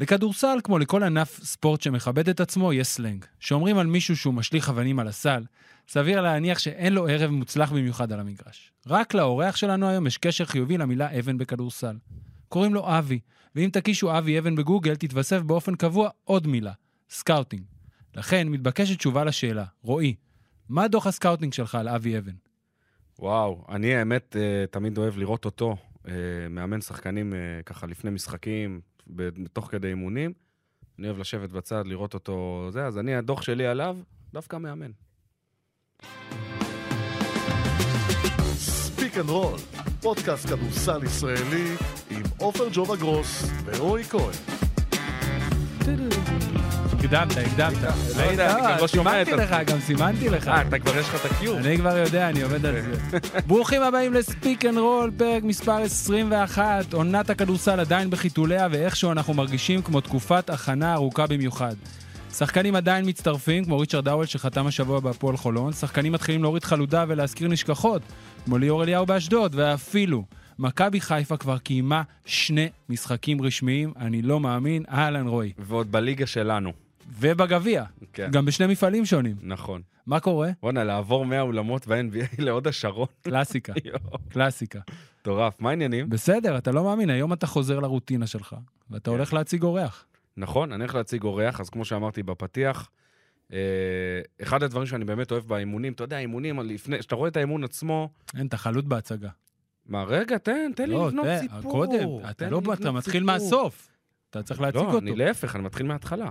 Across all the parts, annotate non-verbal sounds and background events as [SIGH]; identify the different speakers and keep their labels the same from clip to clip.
Speaker 1: לכדורסל, כמו לכל ענף ספורט שמכבד את עצמו, יש סלנג. כשאומרים על מישהו שהוא משליך אבנים על הסל, סביר להניח שאין לו ערב מוצלח במיוחד על המגרש. רק לאורח שלנו היום יש קשר חיובי למילה אבן בכדורסל. קוראים לו אבי, ואם תקישו אבי אבן בגוגל, תתווסף באופן קבוע עוד מילה, סקאוטינג. לכן מתבקשת תשובה לשאלה, רועי, מה דוח הסקאוטינג שלך על אבי אבן?
Speaker 2: וואו, אני האמת אה, תמיד אוהב לראות אותו, אה, מאמן שחקנים אה, ככה לפני משחקים, תוך כדי אימונים. אני אוהב לשבת בצד, לראות אותו זה, אז אני, הדוח שלי עליו, דווקא מאמן.
Speaker 3: Speak and Roll, פודקאסט כדורסל ישראלי עם עופר ג'ובה גרוס ורועי כהן.
Speaker 1: הקדמת, הקדמת.
Speaker 2: לא יודע, אני גם לא שומע את
Speaker 1: סימנתי לך, גם סימנתי לך.
Speaker 2: אה, אתה כבר יש לך את הקיור.
Speaker 1: אני כבר יודע, אני עובד על זה. [LAUGHS] ברוכים הבאים ל Speak and Roll, פרק מספר 21. עונת הכדורסל עדיין בחיתוליה, ואיכשהו אנחנו מרגישים כמו תקופת הכנה ארוכה במיוחד. שחקנים עדיין מצטרפים, כמו ריצ'רד דאוול שחתם השבוע בהפועל חולון, שחקנים מתחילים להוריד חלודה ולהזכיר נשכחות, כמו ליאור אליהו באשדוד, ואפילו מכבי חיפה כבר קיימה שני משחקים רשמיים, אני לא מאמין, אהלן רועי.
Speaker 2: ועוד בליגה שלנו.
Speaker 1: ובגביע,
Speaker 2: כן,
Speaker 1: גם בשני מפעלים שונים.
Speaker 2: נכון.
Speaker 1: מה קורה?
Speaker 2: בואנה, לעבור מהאולמות ב-NBA [LAUGHS] להוד השרון.
Speaker 1: קלאסיקה, [LAUGHS] קלאסיקה.
Speaker 2: מטורף. מה העניינים?
Speaker 1: בסדר, אתה לא מאמין, היום אתה חוזר לרוטינה שלך, ואתה
Speaker 2: כן.
Speaker 1: הולך להציג אורח.
Speaker 2: נכון, אני הולך להציג אורח, אז כמו שאמרתי בפתיח, אה, אחד הדברים שאני באמת אוהב באימונים, אתה יודע, אימונים, לפני, כשאתה רואה את האימון עצמו,
Speaker 1: אין, אתה חלוט בהצגה.
Speaker 2: מה, רגע, תן, תן לי
Speaker 1: לא,
Speaker 2: לבנות סיפור.
Speaker 1: קודם, אתה לא, אתה מתחיל. מהסוף. אתה צריך להציג
Speaker 2: לא,
Speaker 1: אותו.
Speaker 2: אני להפך, אני מתחיל מההתחלה.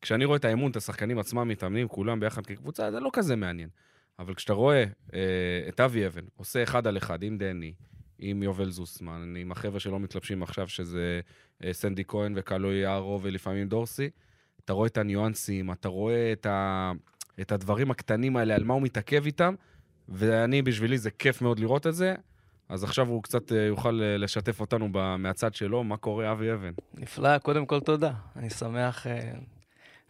Speaker 2: כשאני רואה את האימון, את השחקנים עצמם מתאמנים, כולם ביחד כקבוצה, זה לא כזה מעניין. אבל כשאתה רואה אה, את אבי אבן עושה אחד על אחד עם דני, עם יובל זוסמן, עם החבר'ה שלא מתלבשים עכשיו, שזה אה, סנדי כהן וקלוי יערו ולפעמים דורסי, אתה רואה את הניואנסים, אתה רואה את, ה, את הדברים הקטנים האלה, על מה הוא מתעכב איתם, ואני, בשבילי זה כיף מאוד לראות את זה. אז עכשיו הוא קצת אה, יוכל אה, לשתף אותנו מהצד שלו, מה קורה אבי אבן.
Speaker 4: נפלא, קודם כל תודה. אני שמח אה,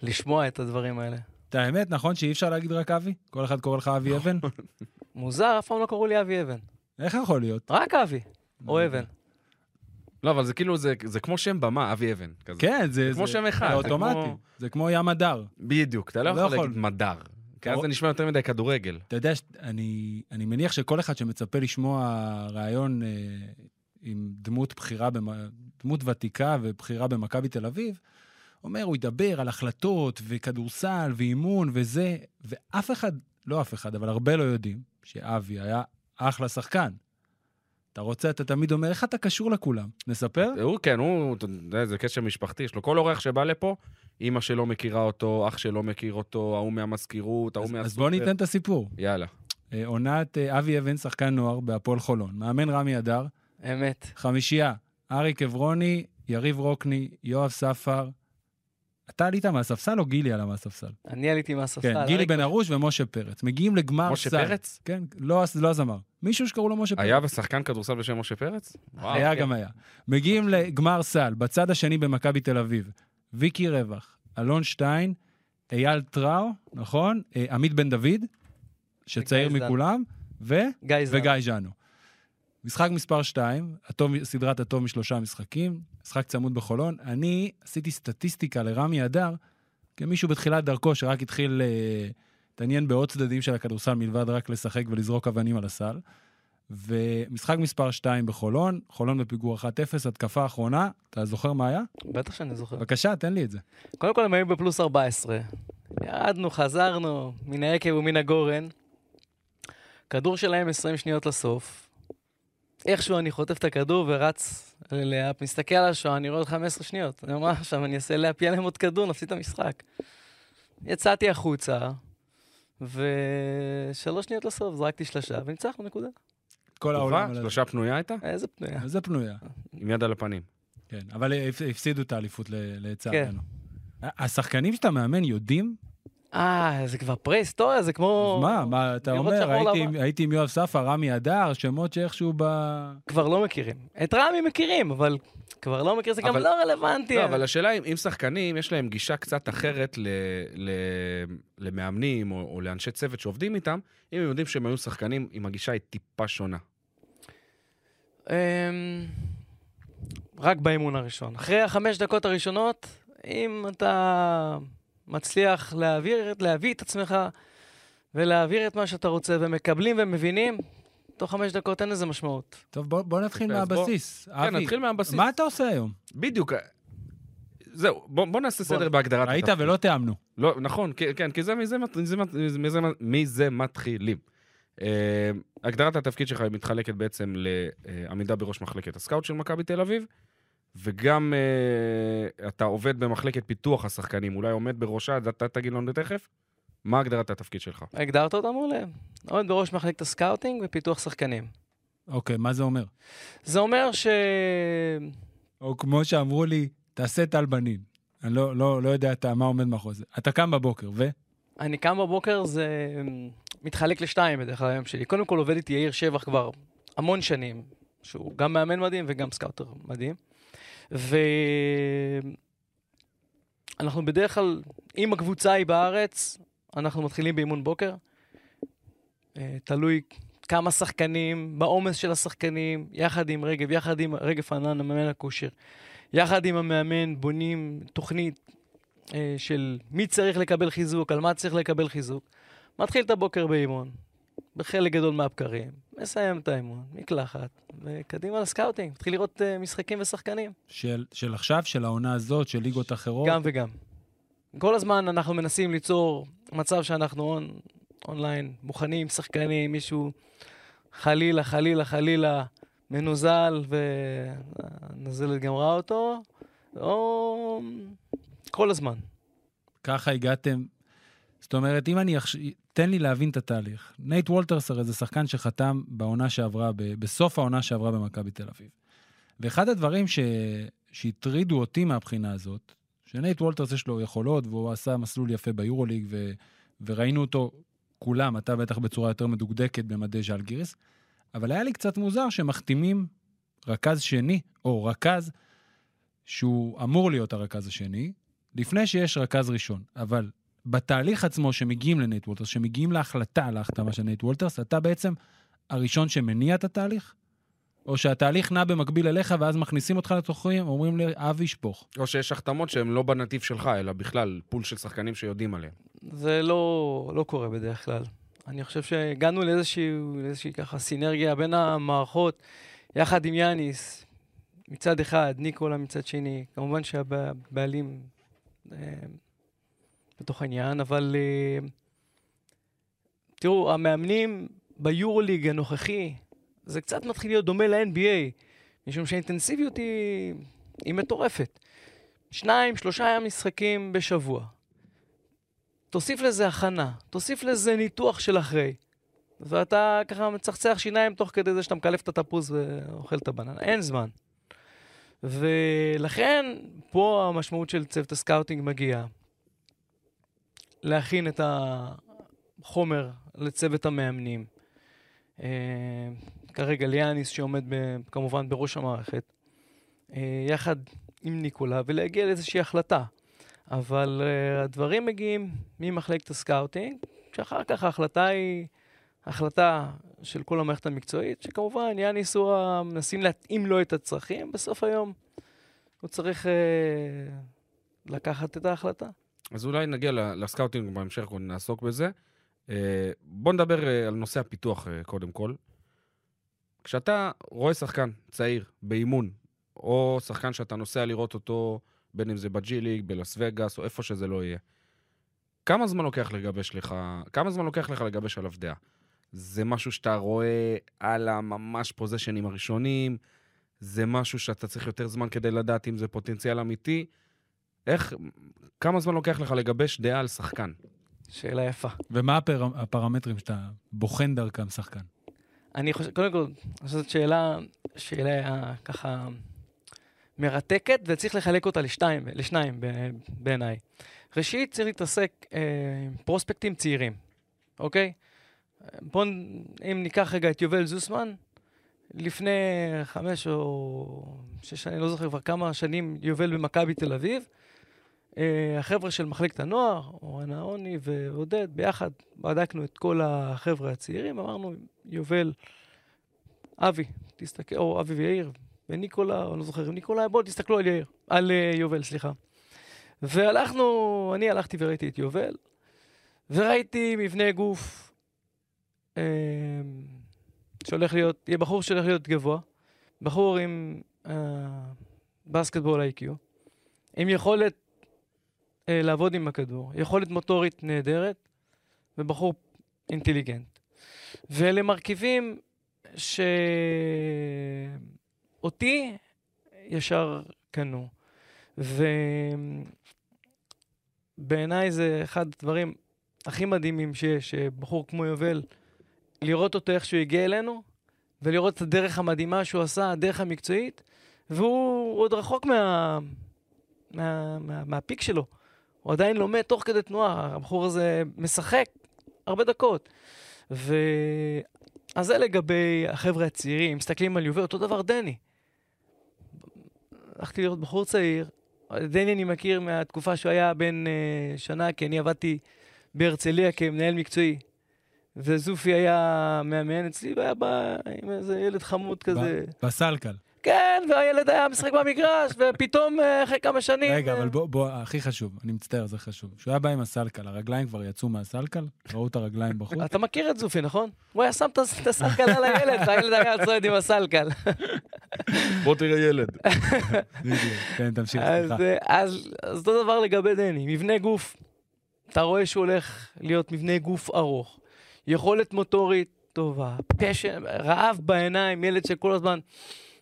Speaker 4: לשמוע את הדברים האלה.
Speaker 1: את האמת, נכון שאי אפשר להגיד רק אבי? כל אחד קורא לך אבי אבן? [LAUGHS]
Speaker 4: מוזר, אף פעם לא קראו לי אבי אבן.
Speaker 1: איך יכול להיות?
Speaker 4: רק אבי, או אבן.
Speaker 2: לא, אבל זה כאילו, זה, זה כמו שם במה, אבי אבן. כזה.
Speaker 1: כן, זה...
Speaker 2: כמו
Speaker 1: זה-
Speaker 2: שם אחד,
Speaker 1: זה
Speaker 2: זה
Speaker 1: אוטומטי.
Speaker 2: כמו-
Speaker 1: זה כמו ים הדר.
Speaker 2: בדיוק, אתה לא
Speaker 1: לא
Speaker 2: יכול
Speaker 1: יכול.
Speaker 2: להגיד מדר. כי אז זה נשמע יותר מדי כדורגל.
Speaker 1: אתה יודע, אני, אני מניח שכל אחד שמצפה לשמוע ראיון אה, עם דמות בכירה. דמות ותיקה ובכירה במכבי תל אביב, אומר, הוא ידבר על החלטות וכדורסל ואימון וזה, ואף אחד, לא אף אחד, אבל הרבה לא יודעים שאבי היה אחלה שחקן. אתה רוצה, אתה תמיד אומר, איך אתה קשור לכולם? נספר?
Speaker 2: הוא, כן, הוא, אתה יודע, זה קשר משפחתי, יש לו כל אורח שבא לפה, אימא שלו מכירה אותו, אח שלו מכיר אותו, ההוא מהמזכירות, ההוא מהסופר.
Speaker 1: אז בוא ניתן את הסיפור.
Speaker 2: יאללה.
Speaker 1: אה, עונת אה, אבי אבן, שחקן נוער בהפועל חולון. מאמן רמי אדר,
Speaker 4: אמת.
Speaker 1: חמישייה, אריק עברוני, יריב רוקני, יואב ספר. אתה עלית מהספסל או גילי עלה מהספסל?
Speaker 4: אני עליתי מהספסל.
Speaker 1: כן, גילי בן ארוש ומשה פרץ. מגיעים לגמר
Speaker 2: משה
Speaker 1: סל.
Speaker 2: פרץ?
Speaker 1: כן, לא, לא הזמר. מישהו שקראו לו משה פרץ.
Speaker 2: היה ושחקן כדורסל בשם משה פרץ? וואו.
Speaker 1: היה
Speaker 4: כן.
Speaker 1: גם היה. מגיעים לגמר סל, בצד השני במכבי תל אביב. ויקי רווח, אלון שטיין, אייל טראו, נכון? אה, עמית בן דוד, שצעיר. מכולם, ו...
Speaker 4: גיא
Speaker 1: ז'אנו. משחק מספר 2, הטוב, סדרת הטוב משלושה משחקים, משחק צמוד בחולון. אני עשיתי סטטיסטיקה לרמי אדר, כמישהו בתחילת דרכו שרק התחיל אה, להתעניין בעוד צדדים של הכדורסל מלבד רק לשחק ולזרוק אבנים על הסל. ומשחק מספר 2 בחולון, חולון בפיגור 1-0, התקפה אחרונה, אתה זוכר מה היה?
Speaker 4: בטח שאני זוכר.
Speaker 1: בבקשה, תן לי את זה.
Speaker 4: קודם כל הם היו בפלוס 14. ירדנו, חזרנו, מן היקב ומן הגורן. כדור שלהם 20 שניות לסוף. איכשהו אני חוטף את הכדור ורץ ללאפ, מסתכל על השעון, אני רואה עוד 15 שניות. אני אומר, "מה עכשיו אני אעשה לאפ, יהיה להם עוד כדור, נפסיד את המשחק. יצאתי החוצה, ושלוש שניות לסוף זרקתי שלושה, וניצחנו נקודה.
Speaker 1: כל העולם...
Speaker 2: שלושה פנויה הייתה?
Speaker 4: איזה פנויה.
Speaker 1: איזה פנויה.
Speaker 2: עם יד על הפנים.
Speaker 1: כן, אבל הפ- הפסידו את האליפות ל-
Speaker 4: כן.
Speaker 1: לצערנו. השחקנים שאתה מאמן יודעים?
Speaker 4: אה, זה כבר פרה-היסטוריה, זה כמו...
Speaker 1: אז מה, מה אתה אומר? הייתי הייתי עם יואב ספר, רמי אדר, שמות שאיכשהו ב...
Speaker 4: כבר לא מכירים. את רמי מכירים, אבל כבר לא מכיר, זה גם
Speaker 2: אבל-
Speaker 4: לא רלוונטי.
Speaker 2: לא, אבל השאלה אם, אם שחקנים, יש להם גישה קצת אחרת ל, ל, למאמנים או, או לאנשי צוות שעובדים איתם, אם הם יודעים שהם היו שחקנים, אם הגישה היא טיפה שונה.
Speaker 4: אמ, רק באימון הראשון. אחרי החמש דקות הראשונות, אם אתה מצליח להעביר, להביא את עצמך ולהעביר את מה שאתה רוצה, ומקבלים ומבינים, תוך חמש דקות אין לזה משמעות.
Speaker 1: טוב, בוא, בוא נתחיל
Speaker 2: יפה, אז בוא-
Speaker 1: מהבסיס.
Speaker 2: כן, נתחיל מהבסיס.
Speaker 1: מה אתה עושה היום?
Speaker 2: בדיוק. זהו, בוא, בוא נעשה סדר בהגדרת
Speaker 1: ראית
Speaker 2: התפקיד.
Speaker 1: ולא תיאמנו.
Speaker 2: לא, נכון, כן, כן, כי זה מזה, מזה, מת- מזה, מזה מתחילים. אה, הגדרת התפקיד שלך מתחלקת בעצם לעמידה בראש מחלקת הסקאוט של מכבי תל אביב, וגם אה, אתה עובד במחלקת פיתוח השחקנים, אולי עומד בראשה, אז אתה תגיד לנו תכף, מה הגדרת התפקיד שלך?
Speaker 4: הגדרת אותה מעולה. עומד בראש מחלקת הסקאוטינג ופיתוח שחקנים.
Speaker 1: אוקיי, מה זה אומר?
Speaker 4: זה אומר ש...
Speaker 1: או כמו שאמרו לי, תעשה טל בנין. אני לא, לא, לא יודע אתה, מה עומד מאחורי זה. אתה קם בבוקר, ו?
Speaker 4: אני קם בבוקר, זה מתחלק לשתיים בדרך כלל היום שלי. קודם כל עובד איתי יאיר שבח כבר המון שנים, שהוא גם מאמן מדהים וגם סקאוטר מדהים. ואנחנו בדרך כלל, אם הקבוצה היא בארץ, אנחנו מתחילים באימון בוקר. אה, תלוי כמה שחקנים, בעומס של השחקנים, יחד עם רגב, יחד עם רגב ענן, המאמן הכושר. יחד עם המאמן בונים תוכנית אה, של מי צריך לקבל חיזוק, על מה צריך לקבל חיזוק. מתחיל את הבוקר באימון, בחלק גדול מהבקרים, מסיים את האימון, מקלחת, וקדימה לסקאוטינג, מתחיל לראות אה, משחקים ושחקנים.
Speaker 1: של, של עכשיו, של העונה הזאת, של ליגות אחרות?
Speaker 4: גם וגם. כל הזמן אנחנו מנסים ליצור מצב שאנחנו on, online, מוכנים, שחקנים, מישהו חלילה, חלילה, חלילה, מנוזל והנזלת גמרה אותו, או כל הזמן.
Speaker 1: ככה הגעתם. זאת אומרת, אם אני... תן לי להבין את התהליך. נייט וולטרס הרי זה שחקן שחתם בעונה שעברה. בסוף העונה שעברה במכבי תל אביב. ואחד הדברים. שהטרידו אותי מהבחינה הזאת, שנייט וולטרס יש לו יכולות, והוא עשה מסלול יפה ביורוליג, ו... וראינו אותו, כולם, אתה בטח בצורה יותר מדוקדקת במדי ז'לגיריס, אבל היה לי קצת מוזר שמחתימים רכז שני, או רכז שהוא אמור להיות הרכז השני, לפני שיש רכז ראשון. אבל בתהליך עצמו שמגיעים לנייט וולטרס, שמגיעים להחלטה על ההחתמה של נייט וולטרס, אתה בעצם הראשון שמניע את התהליך? או שהתהליך נע במקביל אליך, ואז מכניסים אותך לתוכרים, אומרים לי, אבי שפוך.
Speaker 2: או שיש החתמות שהן לא בנתיב שלך, אלא בכלל פול של שחקנים שיודעים עליהם.
Speaker 4: זה לא, לא קורה בדרך כלל. אני חושב שהגענו לאיזושהי, לאיזושהי ככה סינרגיה בין המערכות, יחד עם יאניס, מצד אחד, ניקולה מצד שני. כמובן שהבעלים אה, בתוך העניין, אבל אה, תראו, המאמנים ביורוליג הנוכחי, זה קצת מתחיל להיות דומה ל-NBA, משום שהאינטנסיביות היא, היא מטורפת. שניים, שלושה משחקים בשבוע. תוסיף לזה הכנה, תוסיף לזה ניתוח של אחרי. ואתה ככה מצחצח שיניים תוך כדי זה שאתה מקלף את התפוז ואוכל את הבננה. אין זמן. ולכן, פה המשמעות של צוות הסקאוטינג מגיעה. להכין את החומר לצוות המאמנים. אה, כרגע ליאניס שעומד ב, כמובן בראש המערכת, אה, יחד עם ניקולה, ולהגיע לאיזושהי החלטה. אבל אה, הדברים מגיעים ממחלקת הסקאוטינג, שאחר כך ההחלטה היא החלטה של כל המערכת המקצועית, שכמובן יאניס הוא מנסים להתאים לו את הצרכים, בסוף היום הוא צריך לקחת את ההחלטה.
Speaker 2: אז אולי נגיע לסקאוטינג בהמשך, נעסוק בזה. אה, בוא נדבר אה, על נושא הפיתוח אה, קודם כל. כשאתה רואה שחקן צעיר באימון, או שחקן שאתה נוסע לראות אותו, בין אם זה בג'י ליג, בלאס וגאס, או איפה שזה לא יהיה, כמה זמן לוקח לגבש לך, כמה זמן לוקח לך לגבש עליו דעה? זה משהו שאתה רואה על הממש פוזיישנים הראשונים, זה משהו שאתה צריך יותר זמן כדי לדעת אם זה פוטנציאל אמיתי. איך, כמה זמן לוקח לך לגבש דעה על שחקן?
Speaker 4: שאלה יפה.
Speaker 1: ומה הפר... הפרמטרים שאתה בוחן דרכם שחקן?
Speaker 4: אני חושב, קודם כל, אני חושב שזאת שאלה, שאלה ככה מרתקת, וצריך לחלק אותה לשתיים, לשניים ב- בעיניי. ראשית, צריך להתעסק אה, עם פרוספקטים צעירים, אוקיי? בואו, אם ניקח רגע את יובל זוסמן, לפני חמש או שש שנים, לא זוכר כבר כמה שנים, יובל במכבי תל אביב. אה, החבר'ה של מחלקת הנוער, אורן העוני ועודד, ביחד בדקנו את כל החבר'ה הצעירים, אמרנו, יובל, אבי, תסתכל, או אבי ויאיר, וניקולה, אני לא זוכר, ניקולה, בואו תסתכלו על יאיר, על אה, יובל, סליחה. והלכנו, אני הלכתי וראיתי את יובל, וראיתי מבנה גוף אה, שהולך להיות, יהיה בחור שהולך להיות גבוה, בחור עם אה, בסקטבול איי-קיו, עם יכולת אה, לעבוד עם הכדור, יכולת מוטורית נהדרת, ובחור אינטליגנט. ואלה מרכיבים שאותי ישר קנו. ובעיניי זה אחד הדברים הכי מדהימים שיש, שבחור כמו יובל, לראות אותו איך שהוא הגיע אלינו, ולראות את הדרך המדהימה שהוא עשה, הדרך המקצועית, והוא עוד רחוק מה, מה, מה, מהפיק שלו. הוא עדיין לומד תוך כדי תנועה, הבחור הזה משחק הרבה דקות. ו... אז זה לגבי החבר'ה הצעירים, מסתכלים על יובל, אותו דבר דני. הלכתי לראות בחור צעיר, דני אני מכיר מהתקופה שהוא היה בן uh, שנה, כי אני עבדתי בהרצליה כמנהל מקצועי. וזופי היה מאמן אצלי, והיה בא עם איזה ילד חמוד כזה.
Speaker 1: בסלקל.
Speaker 4: כן, והילד היה משחק במגרש, ופתאום אה, אחרי כמה שנים...
Speaker 1: רגע,
Speaker 4: אה,
Speaker 1: אבל בוא, בוא, הכי חשוב, אני מצטער, זה חשוב. כשהוא היה בא עם הסלקל, הרגליים כבר יצאו מהסלקל? ראו את הרגליים בחוץ?
Speaker 4: אתה מכיר את זופי, נכון? הוא היה שם את הס- את הסלקל על הילד, [LAUGHS] והילד היה צועד עם הסלקל. [LAUGHS]
Speaker 2: בוא תראה ילד. [LAUGHS]
Speaker 1: כן, תמשיך, סליחה.
Speaker 4: אה, אז, אז אותו דבר לגבי דני, מבנה גוף. אתה רואה שהוא הולך להיות מבנה גוף ארוך, יכולת מוטורית טובה, פשן, רעב בעיניים, ילד שכל הזמן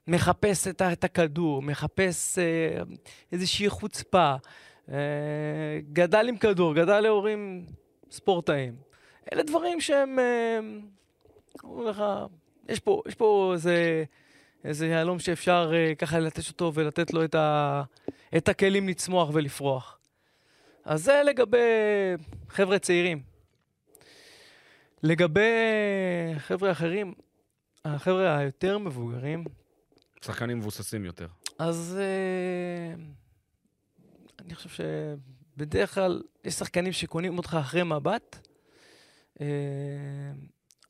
Speaker 4: מחפש את, את הכדור, מחפש אה, איזושהי חוצפה, אה, גדל עם כדור, גדל להורים ספורטאים. אלה דברים שהם, אה, אומרים לך, יש פה, יש פה איזה... איזה יהלום שאפשר uh, ככה ללטש אותו ולתת לו את, ה, את הכלים לצמוח ולפרוח. אז זה לגבי חבר'ה צעירים. לגבי חבר'ה אחרים, החבר'ה היותר מבוגרים,
Speaker 2: שחקנים מבוססים יותר.
Speaker 4: אז uh, אני חושב שבדרך כלל יש שחקנים שקונים אותך אחרי מבט, uh,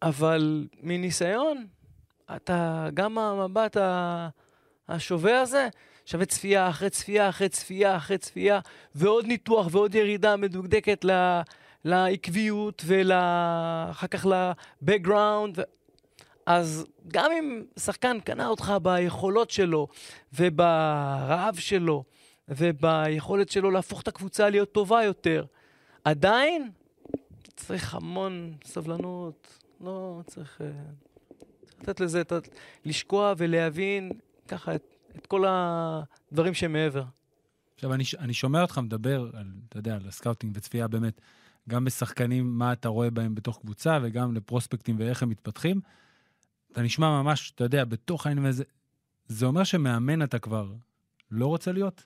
Speaker 4: אבל מניסיון, אתה, גם המבט ה- השווה הזה, שווה צפייה אחרי צפייה אחרי צפייה אחרי צפייה, ועוד ניתוח ועוד ירידה מדוקדקת ל... לעקביות ואחר כך ל-background. אז גם אם שחקן קנה אותך ביכולות שלו וברעב שלו וביכולת שלו להפוך את הקבוצה להיות טובה יותר, עדיין צריך המון סבלנות, לא צריך... אה, צריך לתת לזה, ה- לשקוע ולהבין ככה את, את כל הדברים שמעבר.
Speaker 1: עכשיו, אני, אני שומע אותך מדבר על, אתה יודע, על הסקאוטינג וצפייה באמת, גם בשחקנים, מה אתה רואה בהם בתוך קבוצה, וגם לפרוספקטים ואיך הם מתפתחים. אתה נשמע ממש, אתה יודע, בתוך העניין הזה, זה אומר שמאמן אתה כבר לא רוצה להיות?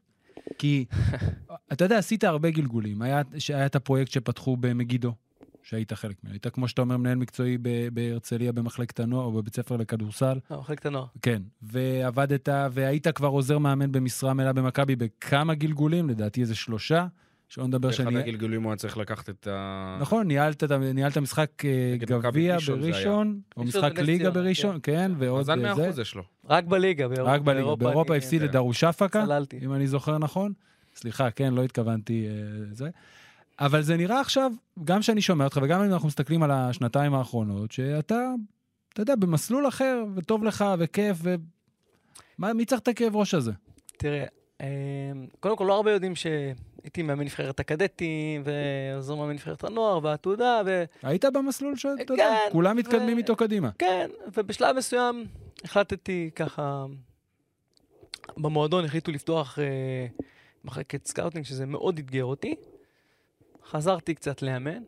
Speaker 1: כי, [LAUGHS] אתה יודע, עשית הרבה גלגולים. היה, היה את הפרויקט שפתחו במגידו, שהיית חלק ממנו. היית, כמו שאתה אומר, מנהל מקצועי בהרצליה במחלקת הנוער או בבית ספר לכדורסל.
Speaker 4: לא, מחלקת הנוער.
Speaker 1: כן, ועבדת, והיית כבר עוזר מאמן במשרה מלאה במכבי בכמה גלגולים, לדעתי איזה שלושה, שלא נדבר
Speaker 2: באחד
Speaker 1: שאני...
Speaker 2: הגלגולים הוא היה צריך לקחת את ה...
Speaker 1: נכון, ניהלת, את ניהלת משחק אה, גביע. בראשון, או משחק ליגה בראשון, כן, ועוד
Speaker 2: מזל
Speaker 1: אה,
Speaker 2: 100%
Speaker 1: זה.
Speaker 2: זה שלו.
Speaker 4: רק בליגה, באירופה.
Speaker 1: רק בליגה, באירופה
Speaker 4: אני-
Speaker 1: הפסיד
Speaker 2: כן.
Speaker 1: אפקה,
Speaker 4: צללתי.
Speaker 1: אם אני זוכר נכון. סליחה, כן, לא התכוונתי אה, זה. אבל זה נראה עכשיו, גם שאני שומע אותך וגם אם אנחנו מסתכלים על השנתיים האחרונות, שאתה, אתה יודע, במסלול אחר, וטוב לך, וכיף, ו... מה, מי צריך את הכאב ראש הזה?
Speaker 4: תראה, אה, קודם כל לא הרבה יודעים שהייתי מאמן נבחרת הקדטים, ועוזר מאמן נבחרת הנוער, והעתודה, ו...
Speaker 1: היית במסלול שאתה יודע,
Speaker 4: כן,
Speaker 1: כולם מתקדמים
Speaker 4: ו-
Speaker 1: איתו קדימה.
Speaker 4: כן, ובשלב מסוים החלטתי ככה, במועדון החליטו לפתוח אה, מחלקת סקאוטינג, שזה מאוד אתגר אותי. חזרתי קצת לאמן,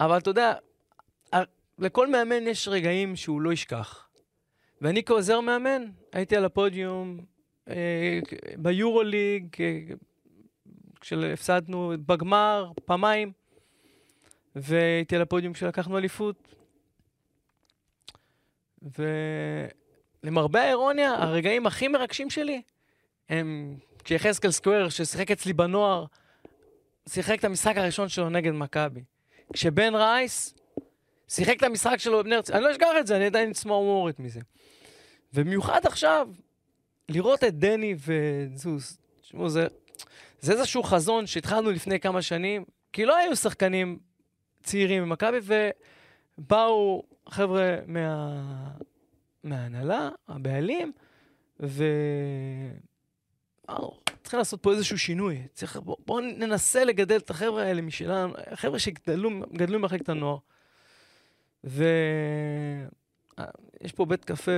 Speaker 4: אבל אתה יודע, לכל מאמן יש רגעים שהוא לא ישכח. ואני כעוזר מאמן, הייתי על הפודיום ביורוליג, כשהפסדנו בגמר פעמיים, והייתי על הפודיום כשלקחנו אליפות. ולמרבה האירוניה, הרגעים הכי מרגשים שלי הם כשיחזקאל סקוויר, ששיחק אצלי בנוער, שיחק את המשחק הראשון שלו נגד מכבי. כשבן רייס שיחק את המשחק שלו בבני הרצליה, אני לא אשכח את זה, אני עדיין צמרמורת מזה. במיוחד עכשיו, לראות את דני וזוס, תשמעו, זה, זה איזשהו חזון שהתחלנו לפני כמה שנים, כי לא היו שחקנים צעירים במכבי, ובאו חבר'ה מה... מההנהלה, הבעלים, ו... אמרנו, צריכים לעשות פה איזשהו שינוי. צריך, בואו בוא ננסה לגדל את החבר'ה האלה משלנו, חבר'ה שגדלו גדלו במחלקת הנוער. ויש פה בית קפה.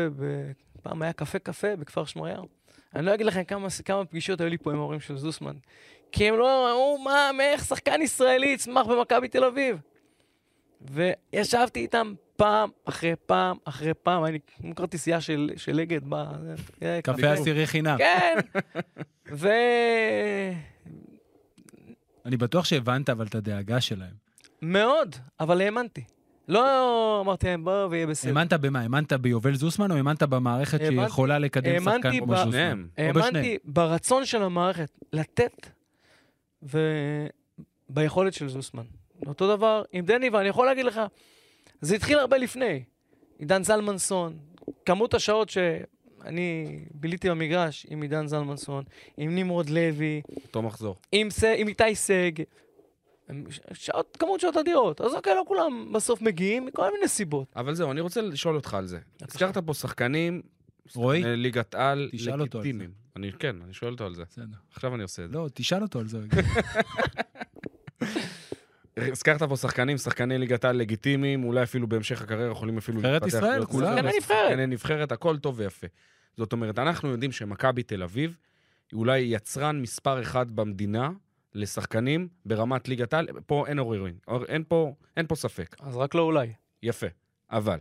Speaker 4: פעם היה קפה קפה בכפר שמריהו. אני לא אגיד לכם כמה, כמה פגישות היו לי פה עם ההורים של זוסמן. כי הם לא אמרו, מה, איך שחקן ישראלי יצמח במכבי תל אביב? וישבתי איתם פעם אחרי פעם אחרי פעם, לי כמו כרטיסייה של, של אגד. אה,
Speaker 1: קפה עשירי חינם.
Speaker 4: כן. [LAUGHS] ו...
Speaker 1: אני בטוח שהבנת אבל את הדאגה שלהם.
Speaker 4: מאוד, אבל האמנתי. לא אמרתי להם, בואו ויהיה בסדר.
Speaker 1: האמנת במה? האמנת ביובל זוסמן או האמנת במערכת שיכולה לקדם שחקן כמו זוסמן?
Speaker 4: האמנתי ברצון של המערכת לתת וביכולת של זוסמן. אותו דבר עם דני, ואני יכול להגיד לך, זה התחיל הרבה לפני. עידן זלמנסון, כמות השעות שאני ביליתי במגרש עם עידן זלמנסון, עם נמרוד לוי,
Speaker 2: אותו מחזור.
Speaker 4: עם איתי סג, הם שעות, כמות שעות אדירות. אז אוקיי, לא כולם בסוף מגיעים מכל מיני סיבות.
Speaker 2: אבל זהו, אני רוצה לשאול אותך על זה. הזכרת פה שחקנים,
Speaker 1: רועי?
Speaker 2: ליגת על,
Speaker 1: תשאל אותו על זה.
Speaker 2: לגיטימיים. אני, כן, אני שואל אותו על זה.
Speaker 1: בסדר.
Speaker 2: עכשיו אני עושה את זה.
Speaker 1: לא, תשאל אותו על זה רגע. [LAUGHS]
Speaker 2: הזכרת פה שחקנים, שחקני ליגת על לגיטימיים, אולי אפילו בהמשך הקריירה יכולים אפילו
Speaker 1: נבחרת
Speaker 2: להתפתח
Speaker 1: ישראל,
Speaker 2: להיות
Speaker 1: כולם.
Speaker 2: שחקני
Speaker 4: שחקני נבחרת.
Speaker 2: שחקני נבחרת, הכל טוב ויפה. זאת אומרת, אנחנו יודעים שמכבי תל אביב היא אולי יצרן מספר אחד במדינה לשחקנים ברמת ליגת על, פה אין עוררין, אין פה, אין פה ספק.
Speaker 4: אז רק לא אולי.
Speaker 2: יפה. אבל,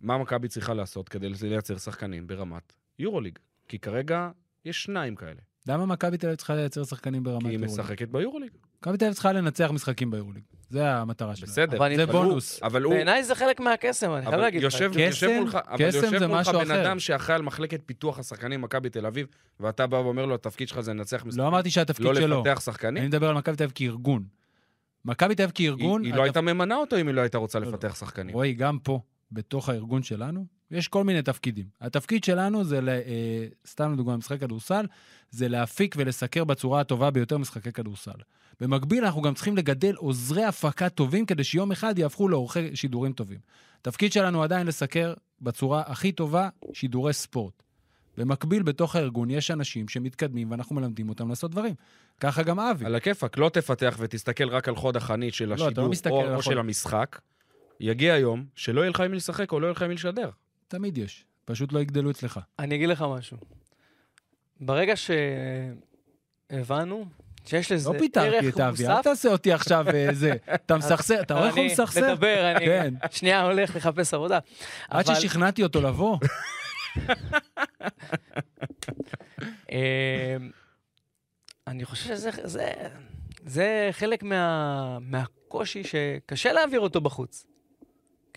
Speaker 2: מה מכבי צריכה לעשות כדי לייצר שחקנים ברמת יורוליג? כי כרגע יש שניים כאלה.
Speaker 1: למה מכבי תל אביב צריכה לייצר שחקנים ברמת
Speaker 2: כי היא
Speaker 1: יורוליג?
Speaker 2: משחקת ביורוליג.
Speaker 1: מכבי תל אביב צריכה לנצח משחקים ביורוליג. זה המטרה שלה.
Speaker 2: בסדר.
Speaker 4: אבל
Speaker 1: זה בונוס.
Speaker 2: אבל הוא...
Speaker 4: בעיניי זה חלק מהקסם, אני חייב להגיד לך.
Speaker 2: יושב,
Speaker 1: קסם?
Speaker 2: מולך, אבל יושב מולך בן
Speaker 1: אחר.
Speaker 2: אדם שאחראי על מחלקת פיתוח השחקנים במכבי תל אביב, ואתה בא ואומר לו, התפקיד שלך זה לנצח משחקים,
Speaker 1: לא אמרתי שהתפקיד
Speaker 2: לא
Speaker 1: שלו.
Speaker 2: לפתח שחקנים.
Speaker 1: אני מדבר על מכבי תל אביב כארגון. מכבי תל אביב כארגון,
Speaker 2: היא, היא לא הייתה ממנה אותו אם היא לא הייתה רוצה
Speaker 1: לא, לא.
Speaker 2: לפתח שחקנים.
Speaker 1: רועי, גם פה, בתוך הארגון שלנו, יש כל מיני תפקידים. התפקיד שלנו זה, ל- אה, סתם לדוגמה, משחק כדורסל, זה להפיק ולסקר בצורה הטובה ביותר משחקי כדורסל. במקביל, אנחנו גם צריכים לגדל עוזרי הפקה טובים כדי שיום אחד יהפכו לעורכי שידורים טובים. התפקיד שלנו עדיין לסקר בצורה הכי טובה שידורי ספורט. במקביל, בתוך הארגון יש אנשים שמתקדמים ואנחנו מלמדים אותם לעשות דברים. ככה גם אבי.
Speaker 2: על הכיפאק, לא תפתח ותסתכל רק על חוד החנית של
Speaker 1: אתה לא
Speaker 2: השידור, או,
Speaker 1: על
Speaker 2: או
Speaker 1: החוד.
Speaker 2: של המשחק. יגיע יום שלא יהיה לך עם מי לשחק או לא יהיה לך עם מי לשדר.
Speaker 1: תמיד יש. פשוט לא יגדלו אצלך.
Speaker 4: אני אגיד לך משהו. ברגע שהבנו שיש לזה
Speaker 1: לא פיטרתי
Speaker 4: ערך
Speaker 1: את אבי, אל תעשה אותי עכשיו אה, זה. אתה מסכסר, אתה רואה איך הוא
Speaker 4: אני
Speaker 1: מסכסר?
Speaker 4: מדבר, אני
Speaker 1: כן.
Speaker 4: שנייה הולך לחפש עבודה.
Speaker 1: עד ששכנעתי אותו לבוא. [LAUGHS]
Speaker 4: אה, אני חושב שזה זה, זה חלק מה, מהקושי שקשה להעביר אותו בחוץ.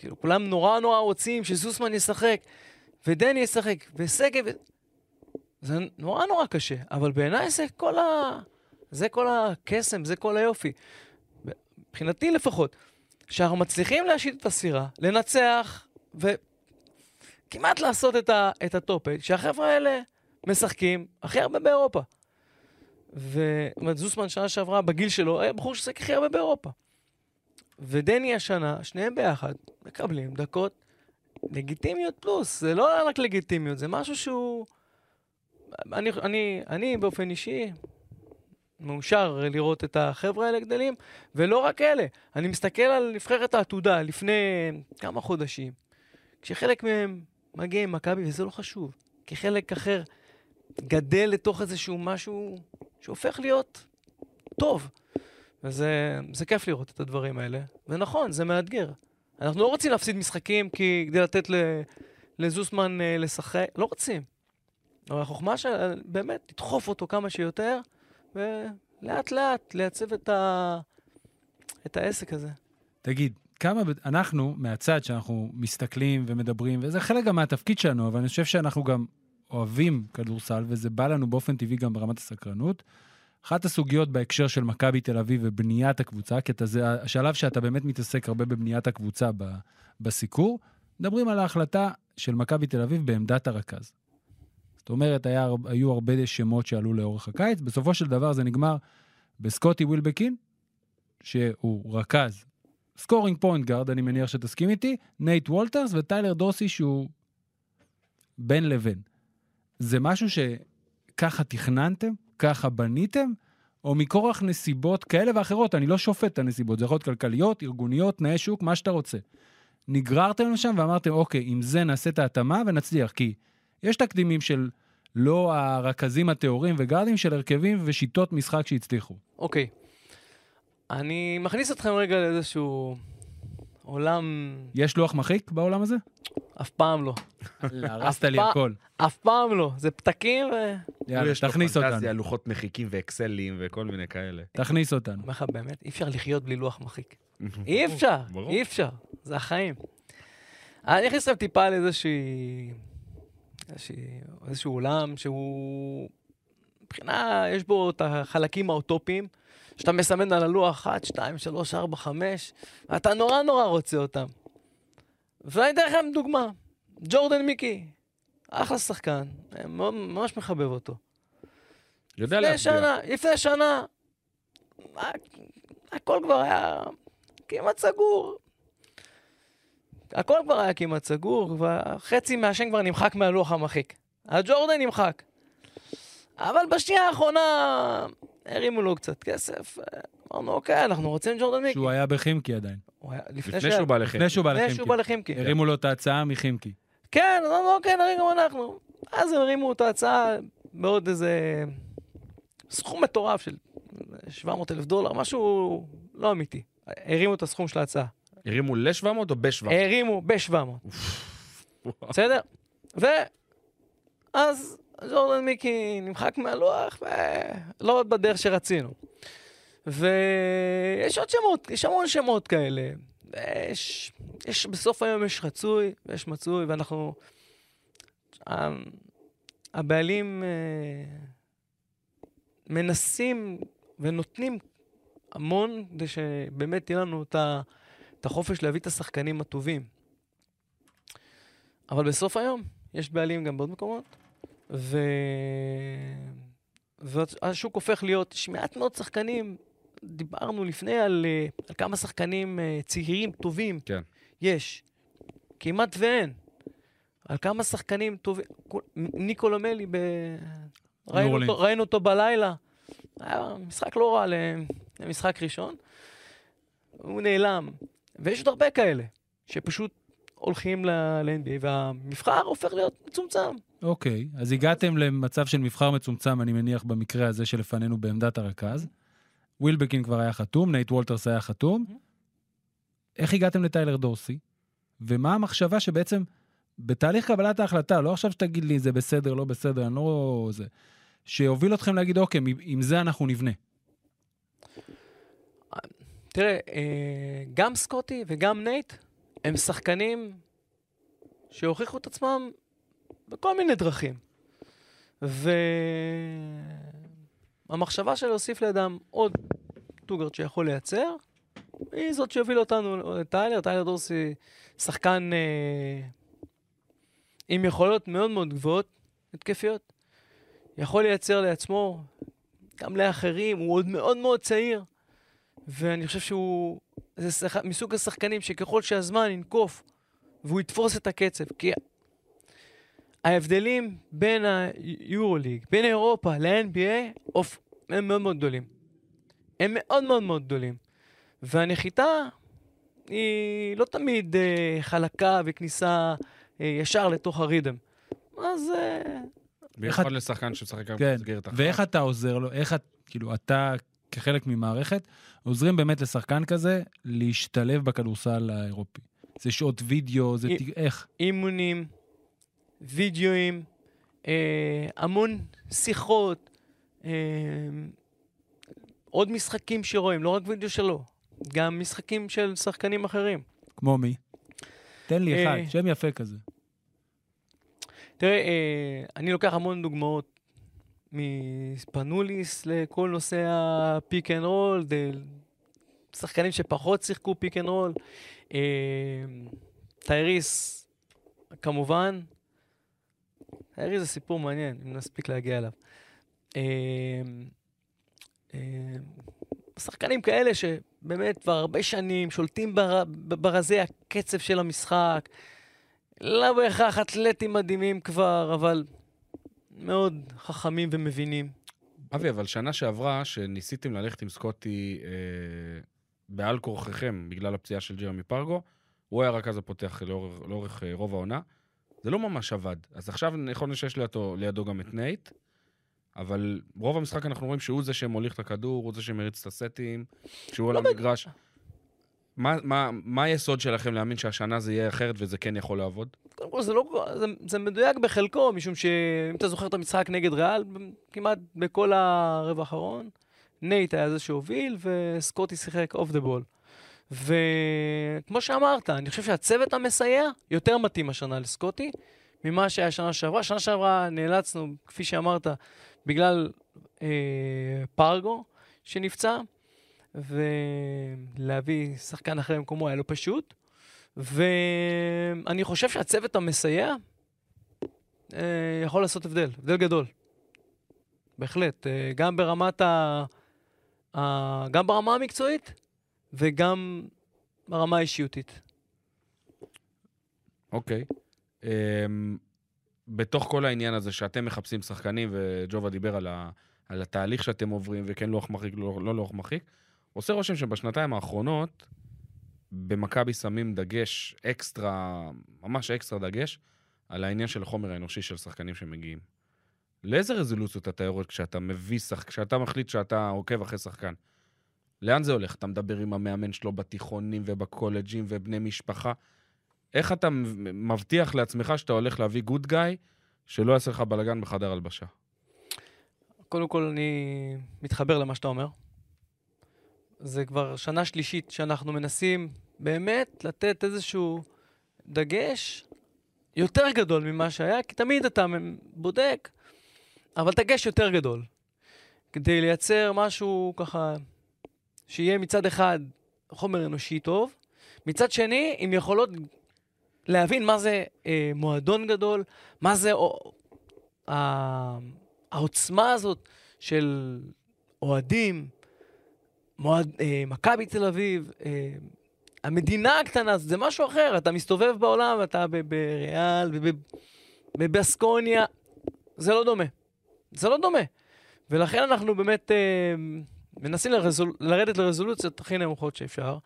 Speaker 4: כאילו, כולם נורא נורא רוצים שזוסמן ישחק, ודני ישחק, ושגב... זה נורא נורא קשה, אבל בעיניי זה כל ה... זה כל הקסם, זה כל היופי. מבחינתי לפחות, שאנחנו מצליחים להשיט את הסירה, לנצח, וכמעט לעשות את, ה... את ה top eight, שהחבר'ה האלה משחקים הכי הרבה באירופה. זאת אומרת, זוסמן שנה שעברה, בגיל שלו, היה בחור ששיחק הכי הרבה באירופה. ודני השנה, שניהם ביחד, מקבלים דקות לגיטימיות פלוס. זה לא רק לגיטימיות, זה משהו שהוא... אני, אני, אני באופן אישי מאושר לראות את החבר'ה האלה גדלים, ולא רק אלה. אני מסתכל על נבחרת העתודה לפני כמה חודשים, כשחלק מהם מגיע עם מכבי, וזה לא חשוב, כי חלק אחר גדל לתוך איזשהו משהו שהופך להיות טוב. וזה זה כיף לראות את הדברים האלה. ונכון, זה מאתגר. אנחנו לא רוצים להפסיד משחקים כי כדי לתת ל, לזוסמן אה, לשחק, לא רוצים. אבל החוכמה של באמת לדחוף אותו כמה שיותר, ולאט לאט לייצב את, ה, את העסק הזה.
Speaker 1: תגיד, כמה, אנחנו, מהצד שאנחנו מסתכלים ומדברים, וזה חלק גם מהתפקיד שלנו, אבל אני חושב שאנחנו גם אוהבים כדורסל, וזה בא לנו באופן טבעי גם ברמת הסקרנות. אחת הסוגיות בהקשר של מכבי תל אביב ובניית הקבוצה, כי אתה, זה השלב שאתה באמת מתעסק הרבה בבניית הקבוצה ב, בסיקור, מדברים על ההחלטה של מכבי תל אביב בעמדת הרכז. זאת אומרת, היה, היו הרבה שמות שעלו לאורך הקיץ. בסופו של דבר זה נגמר בסקוטי ווילבקין, שהוא רכז scoring point guard, אני מניח שתסכים איתי, נייט וולטרס וטיילר דורסי שהוא בין לבין. זה משהו שככה תכננתם? ככה בניתם? או מכורח נסיבות כאלה ואחרות, אני לא שופט את הנסיבות, זה יכול להיות כלכליות, ארגוניות, תנאי שוק, מה שאתה רוצה. נגררתם לשם ואמרתם, אוקיי, עם זה נעשה את ההתאמה ונצליח, כי יש תקדימים של לא הרכזים הטהורים וגארדים, של הרכבים ושיטות משחק שהצליחו.
Speaker 4: אוקיי. אני מכניס אתכם רגע לאיזשהו עולם,
Speaker 1: יש לוח מחיק בעולם הזה?
Speaker 4: אף פעם לא.
Speaker 1: הרסת לי הכל.
Speaker 4: אף פעם לא. זה פתקים ו...
Speaker 1: יאללה,
Speaker 2: יש לו
Speaker 1: תכניס
Speaker 2: פנטזיה,
Speaker 1: אותנו.
Speaker 2: לוחות מחיקים ואקסלים וכל מיני כאלה.
Speaker 1: תכניס אותנו.
Speaker 4: אומר לך, באמת, אי אפשר לחיות בלי לוח מחיק. [LAUGHS] אי אפשר. אי אפשר. זה החיים. אני אכניס אתכם טיפה לאיזושהי... איזושהי- איזשהו עולם שהוא... מבחינה, יש בו את החלקים האוטופיים, שאתה מסמן על הלוח 1, 2, 3, 4, 5, ואתה נורא נורא רוצה אותם. ואני אתן לכם דוגמה. ג'ורדן מיקי, אחלה שחקן, מאוד- ממש מחבב אותו.
Speaker 2: יודע
Speaker 4: לפני
Speaker 2: להצביע.
Speaker 4: שנה, לפני שנה, ה- הכל כבר היה כמעט סגור. הכל כבר היה כמעט סגור, וחצי מהשם כבר נמחק מהלוח המחיק. הג'ורדן נמחק. אבל בשנייה האחרונה הרימו לו קצת כסף. אמרנו, אוקיי, אנחנו רוצים ג'ורדן מיקי.
Speaker 1: שהוא היה בחימקי עדיין.
Speaker 4: היה-
Speaker 2: לפני
Speaker 4: שהיה-
Speaker 2: שהוא בא לחם.
Speaker 1: לפני שהוא בא
Speaker 4: לפני שהוא בא
Speaker 1: לחימקי.
Speaker 4: לחימקי.
Speaker 1: הרימו לו את ההצעה מחימקי.
Speaker 4: כן, אמרנו, אוקיי, נרים גם אנחנו. אז הם הרימו את ההצעה בעוד איזה סכום מטורף של 700 אלף דולר, משהו לא אמיתי. הרימו את הסכום של ההצעה.
Speaker 2: הרימו ל-700 או ב-700?
Speaker 4: הרימו ב-700, בסדר? ואז ג'ורדן מיקי נמחק מהלוח, ולא בדרך שרצינו. ויש עוד שמות, יש המון שמות כאלה. יש, יש, בסוף היום יש רצוי ויש מצוי, ואנחנו... ה- הבעלים אה, מנסים ונותנים המון כדי שבאמת תהיה לנו את החופש להביא את השחקנים הטובים. אבל בסוף היום יש בעלים גם בעוד מקומות, ו... והשוק הופך להיות, יש מעט מאוד שחקנים, דיברנו לפני על, אה, על כמה שחקנים אה, צעירים טובים.
Speaker 2: כן.
Speaker 4: יש. כמעט ואין. על כמה שחקנים טובים. ניקולו מלי, ב... ראינו. אותו, ראינו אותו בלילה. היה משחק לא רע למשחק ראשון. הוא נעלם. ויש עוד הרבה כאלה, שפשוט הולכים ל-NBA, והמבחר הופך להיות מצומצם.
Speaker 1: אוקיי, אז הגעתם למצב של מבחר מצומצם, אני מניח, במקרה הזה שלפנינו בעמדת הרכז. ווילבקין כבר היה חתום, נייט וולטרס היה חתום. איך הגעתם לטיילר דורסי? ומה המחשבה שבעצם בתהליך קבלת ההחלטה, לא עכשיו שתגיד לי זה בסדר, לא בסדר, אני לא... זה... שהוביל אתכם להגיד, אוקיי, עם זה אנחנו נבנה.
Speaker 4: תראה, אה, גם סקוטי וגם נייט הם שחקנים שהוכיחו את עצמם בכל מיני דרכים. והמחשבה של להוסיף לידם עוד טוגרד שיכול לייצר, היא זאת שהובילה אותנו לטיילר. טיילר דורסי שחקן אה, עם יכולות מאוד מאוד גבוהות, התקפיות. יכול לייצר לעצמו, גם לאחרים, הוא עוד מאוד מאוד צעיר. ואני חושב שהוא זה שח... מסוג השחקנים שככל שהזמן ינקוף והוא יתפוס את הקצב, כי ההבדלים בין היורוליג, בין אירופה ל-NBA, אוף, הם מאוד מאוד גדולים. הם מאוד מאוד מאוד גדולים. והנחיתה היא לא תמיד אה, חלקה וכניסה אה, ישר לתוך הריתם. אז אה,
Speaker 2: במיוחד לשחקן שמשחק גם
Speaker 1: כן,
Speaker 2: במסגרת אחת.
Speaker 1: ואיך אתה עוזר לו, איך את, כאילו, אתה כחלק ממערכת, עוזרים באמת לשחקן כזה להשתלב בכדורסל האירופי. זה שעות וידאו, זה... ת- איך?
Speaker 4: אימונים, וידאוים, אה, המון שיחות, אה, עוד משחקים שרואים, לא רק וידאו שלו, גם משחקים של שחקנים אחרים.
Speaker 1: כמו מי? תן לי אחד,
Speaker 4: אה,
Speaker 1: שם יפה כזה.
Speaker 4: תראה, אה, אני לוקח המון דוגמאות מספנוליס לכל נושא ה pick and roll, שחקנים שפחות שיחקו pick and roll. טייריס, כמובן, הארי זה סיפור מעניין, אם נספיק להגיע אליו. אה, אה, שחקנים כאלה שבאמת כבר הרבה שנים שולטים בר, ברזי הקצב של המשחק, לא בהכרח אתלטים מדהימים כבר, אבל מאוד חכמים ומבינים.
Speaker 2: אבי, אבל שנה שעברה, שניסיתם ללכת עם סקוטי אה, בעל כורחכם בגלל הפציעה של ג'רמי פרגו, הוא היה הרכז הפותח לאורך, לאורך אה, רוב העונה. זה לא ממש עבד. אז עכשיו להיות שיש לידו, לידו גם את נייט, אבל רוב המשחק אנחנו רואים שהוא זה שמוליך את הכדור, הוא זה שמריץ את הסטים, שהוא על
Speaker 4: לא
Speaker 2: המגרש. מה, מה, מה היסוד שלכם להאמין שהשנה זה יהיה אחרת וזה כן יכול לעבוד?
Speaker 4: קודם כל, זה, לא, זה, זה מדויק בחלקו, משום שאם אתה זוכר את המשחק נגד ריאל, כמעט בכל הרבע האחרון, נייט היה זה שהוביל, וסקוטי שיחק off the ball. וכמו שאמרת, אני חושב שהצוות המסייע יותר מתאים השנה לסקוטי ממה שהיה שנה שעברה. שנה שעברה נאלצנו, כפי שאמרת, בגלל אה, פרגו שנפצע, ולהביא שחקן אחר במקומו היה לא פשוט. ואני חושב שהצוות המסייע אה, יכול לעשות הבדל, הבדל גדול. בהחלט, אה, גם ברמת ה... ה... גם ברמה המקצועית וגם ברמה האישיותית.
Speaker 2: אוקיי. Okay. Um, בתוך כל העניין הזה שאתם מחפשים שחקנים, וג'ובה דיבר על, ה, על התהליך שאתם עוברים, וכן לוח מרחיק, לא, לא לוח מרחיק, עושה רושם שבשנתיים האחרונות, במכבי שמים דגש אקסטרה, ממש אקסטרה דגש, על העניין של החומר האנושי של שחקנים שמגיעים. לאיזה רזולוציות אתה יורד כשאתה מביא שחק... כשאתה מחליט שאתה עוקב אחרי שחקן? לאן זה הולך? אתה מדבר עם המאמן שלו בתיכונים ובקולג'ים ובני משפחה. איך אתה מבטיח לעצמך שאתה הולך להביא גוד גאי, שלא יעשה לך בלאגן בחדר הלבשה?
Speaker 4: קודם כל, אני מתחבר למה שאתה אומר. זה כבר שנה שלישית שאנחנו מנסים באמת לתת איזשהו דגש יותר גדול ממה שהיה, כי תמיד אתה בודק, אבל דגש יותר גדול. כדי לייצר משהו ככה, שיהיה מצד אחד חומר אנושי טוב, מצד שני, עם יכולות להבין מה זה אה, מועדון גדול, מה זה או, אה, העוצמה הזאת של אוהדים, מועד, אה, מכבי תל אביב, אה, המדינה הקטנה, זה משהו אחר, אתה מסתובב בעולם, אתה בריאל, בבסקוניה, זה לא דומה. זה לא דומה. ולכן אנחנו באמת אה, מנסים לרזול, לרדת לרזולוציות הכי נמוכות שאפשר,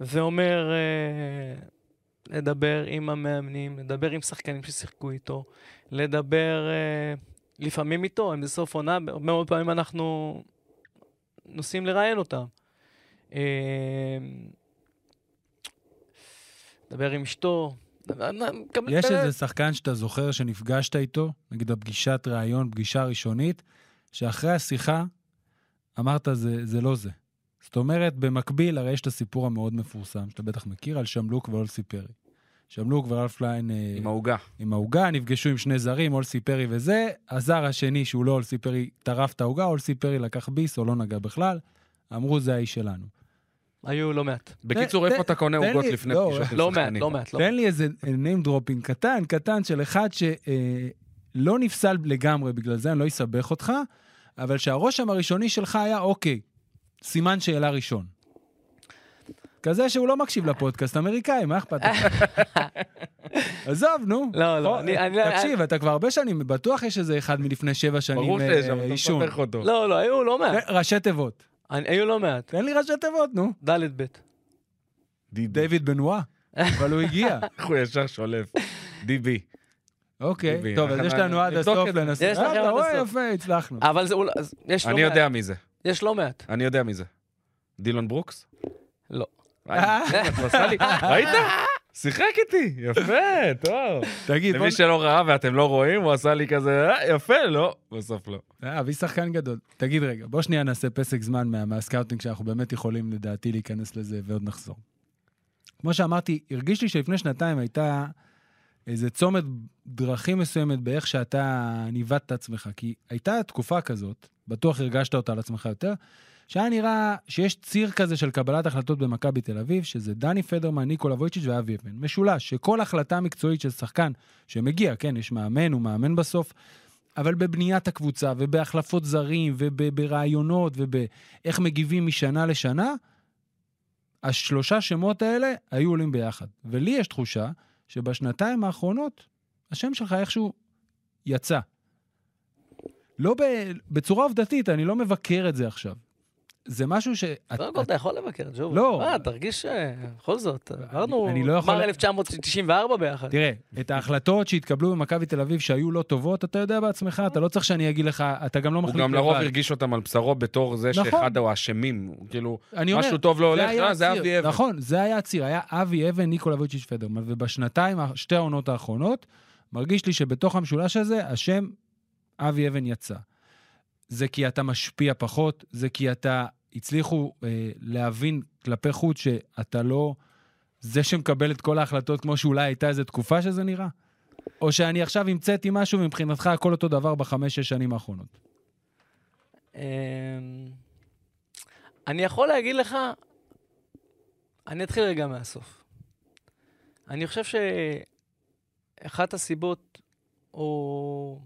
Speaker 4: ואומר, אה, לדבר עם המאמנים, לדבר עם שחקנים ששיחקו איתו, לדבר אה, לפעמים איתו, אם זה סוף עונה, הרבה מאוד פעמים אנחנו נוסעים לראיין אותם. אה, לדבר עם אשתו.
Speaker 1: יש איזה שחקן שאתה זוכר שנפגשת איתו, נגיד בפגישת ראיון, פגישה ראשונית, שאחרי השיחה אמרת, זה, זה לא זה. זאת אומרת, במקביל, הרי יש את הסיפור המאוד מפורסם, שאתה בטח מכיר, על שמלוק ואולסי פרי. שמלוק ואלף ליין... אה,
Speaker 2: עם העוגה.
Speaker 1: עם העוגה, נפגשו עם שני זרים, אולסי פרי וזה. הזר השני, שהוא לא אולסי פרי, טרף את העוגה, אולסי פרי לקח ביס או לא נגע בכלל. אמרו, זה האיש שלנו.
Speaker 4: היו לא מעט.
Speaker 2: בקיצור, איפה אתה קונה עוגות לפני
Speaker 1: לא,
Speaker 2: פגישות עם
Speaker 4: לא מעט? לא מעט, לא
Speaker 1: תן לי איזה name dropping קטן, קטן של אחד שלא נפסל לגמרי בגלל זה, אני לא אסבך אותך, אבל שהרושם הראשוני שלך היה, אוקיי, סימן שאלה ראשון. כזה שהוא לא מקשיב לפודקאסט אמריקאי, מה אכפת לך? [LAUGHS] עזוב, נו.
Speaker 4: לא, לא, אני- אני-
Speaker 1: תקשיב, אתה כבר הרבה שנים, בטוח יש איזה אחד מלפני שבע שנים
Speaker 2: ברור
Speaker 1: אה,
Speaker 2: שיש שם, אתה
Speaker 1: עישון.
Speaker 2: מסבך אותו.
Speaker 4: לא, לא, היו לא מעט.
Speaker 1: ראשי תיבות.
Speaker 4: אני- היו לא מעט.
Speaker 1: תן לי ראשי תיבות, נו.
Speaker 4: ד' ב'.
Speaker 1: דיוויד בנואה, אבל הוא הגיע.
Speaker 2: איך [LAUGHS] הוא ישר שולף. דיבי.
Speaker 1: אוקיי, טוב, אז יש לנו עד הסוף. לנסות.
Speaker 4: יש לכם
Speaker 1: אה,
Speaker 4: עד
Speaker 1: אתה רואה,
Speaker 4: הסוף.
Speaker 1: יפה, הצלחנו.
Speaker 4: אבל זה אולי... יש לא
Speaker 2: אני
Speaker 4: מעט.
Speaker 2: יודע מי זה.
Speaker 4: יש לא מעט.
Speaker 2: אני יודע מי זה. דילון ברוקס?
Speaker 4: לא.
Speaker 2: אה, [LAUGHS] ראית? שיחק איתי, יפה, טוב.
Speaker 1: תגיד.
Speaker 2: למי שלא ראה ואתם לא רואים, הוא עשה לי כזה, "אה, יפה, לא, בסוף לא.
Speaker 1: אה, אבי שחקן גדול. תגיד רגע, בוא שנייה נעשה פסק זמן מה- מה scouting שאנחנו באמת יכולים לדעתי להיכנס לזה ועוד נחזור. כמו שאמרתי, הרגיש לי שלפני שנתיים הייתה איזה צומת דרכים מסוימת באיך שאתה ניווט את עצמך, כי הייתה תקופה כזאת, בטוח הרגשת אותה על עצמך יותר, שהיה נראה שיש ציר כזה של קבלת החלטות במכבי תל אביב, שזה דני פדרמן, ניקולה וויצ'יץ' ואבי אבן. משולש, שכל החלטה מקצועית של שחקן שמגיע, כן, יש מאמן, הוא מאמן בסוף, אבל בבניית הקבוצה ובהחלפות זרים וברעיונות ובאיך מגיבים משנה לשנה, השלושה שמות האלה היו עולים ביחד. ולי יש תחושה שבשנתיים האחרונות, השם שלך איכשהו יצא. לא ב... בצורה עובדתית, אני לא מבקר את זה עכשיו. זה משהו ש...
Speaker 4: קודם כל, אתה יכול לבקר, ג'וב.
Speaker 1: לא.
Speaker 4: מה, תרגיש, אה, בכל זאת, עברנו
Speaker 1: אני לא יכול-
Speaker 4: גמר 1994 ביחד.
Speaker 1: תראה, את ההחלטות שהתקבלו במכבי תל אביב שהיו לא טובות, אתה יודע בעצמך, אתה לא צריך שאני אגיד לך, אתה גם לא
Speaker 2: הוא
Speaker 1: מחליט
Speaker 2: גם לרוב
Speaker 1: לבד.
Speaker 2: הרגיש אותם על בשרו בתור זה
Speaker 1: נכון.
Speaker 2: שאחד הוא האשמים. הוא כאילו, משהו טוב לא הולך, אה, זה. אבי אבן.
Speaker 1: נכון, זה היה הציר, היה אבי אבן, ניקולה וויצ'יץ' פדרמן, ובשנתיים, שתי העונות האחרונות, מרגיש לי שבתוך המשולש הזה, השם אבי אבן יצא. זה כי אתה משפיע פחות, זה כי אתה, הצליחו אה, להבין כלפי חוץ שאתה לא זה שמקבל את כל ההחלטות כמו שאולי הייתה איזו תקופה שזה נראה? או שאני עכשיו המצאתי משהו ומבחינתך הכל אותו דבר בחמש-שש שנים האחרונות?
Speaker 4: אמ, אני יכול להגיד לך, אני אתחיל רגע מהסוף. אני חושב שאחת הסיבות, או...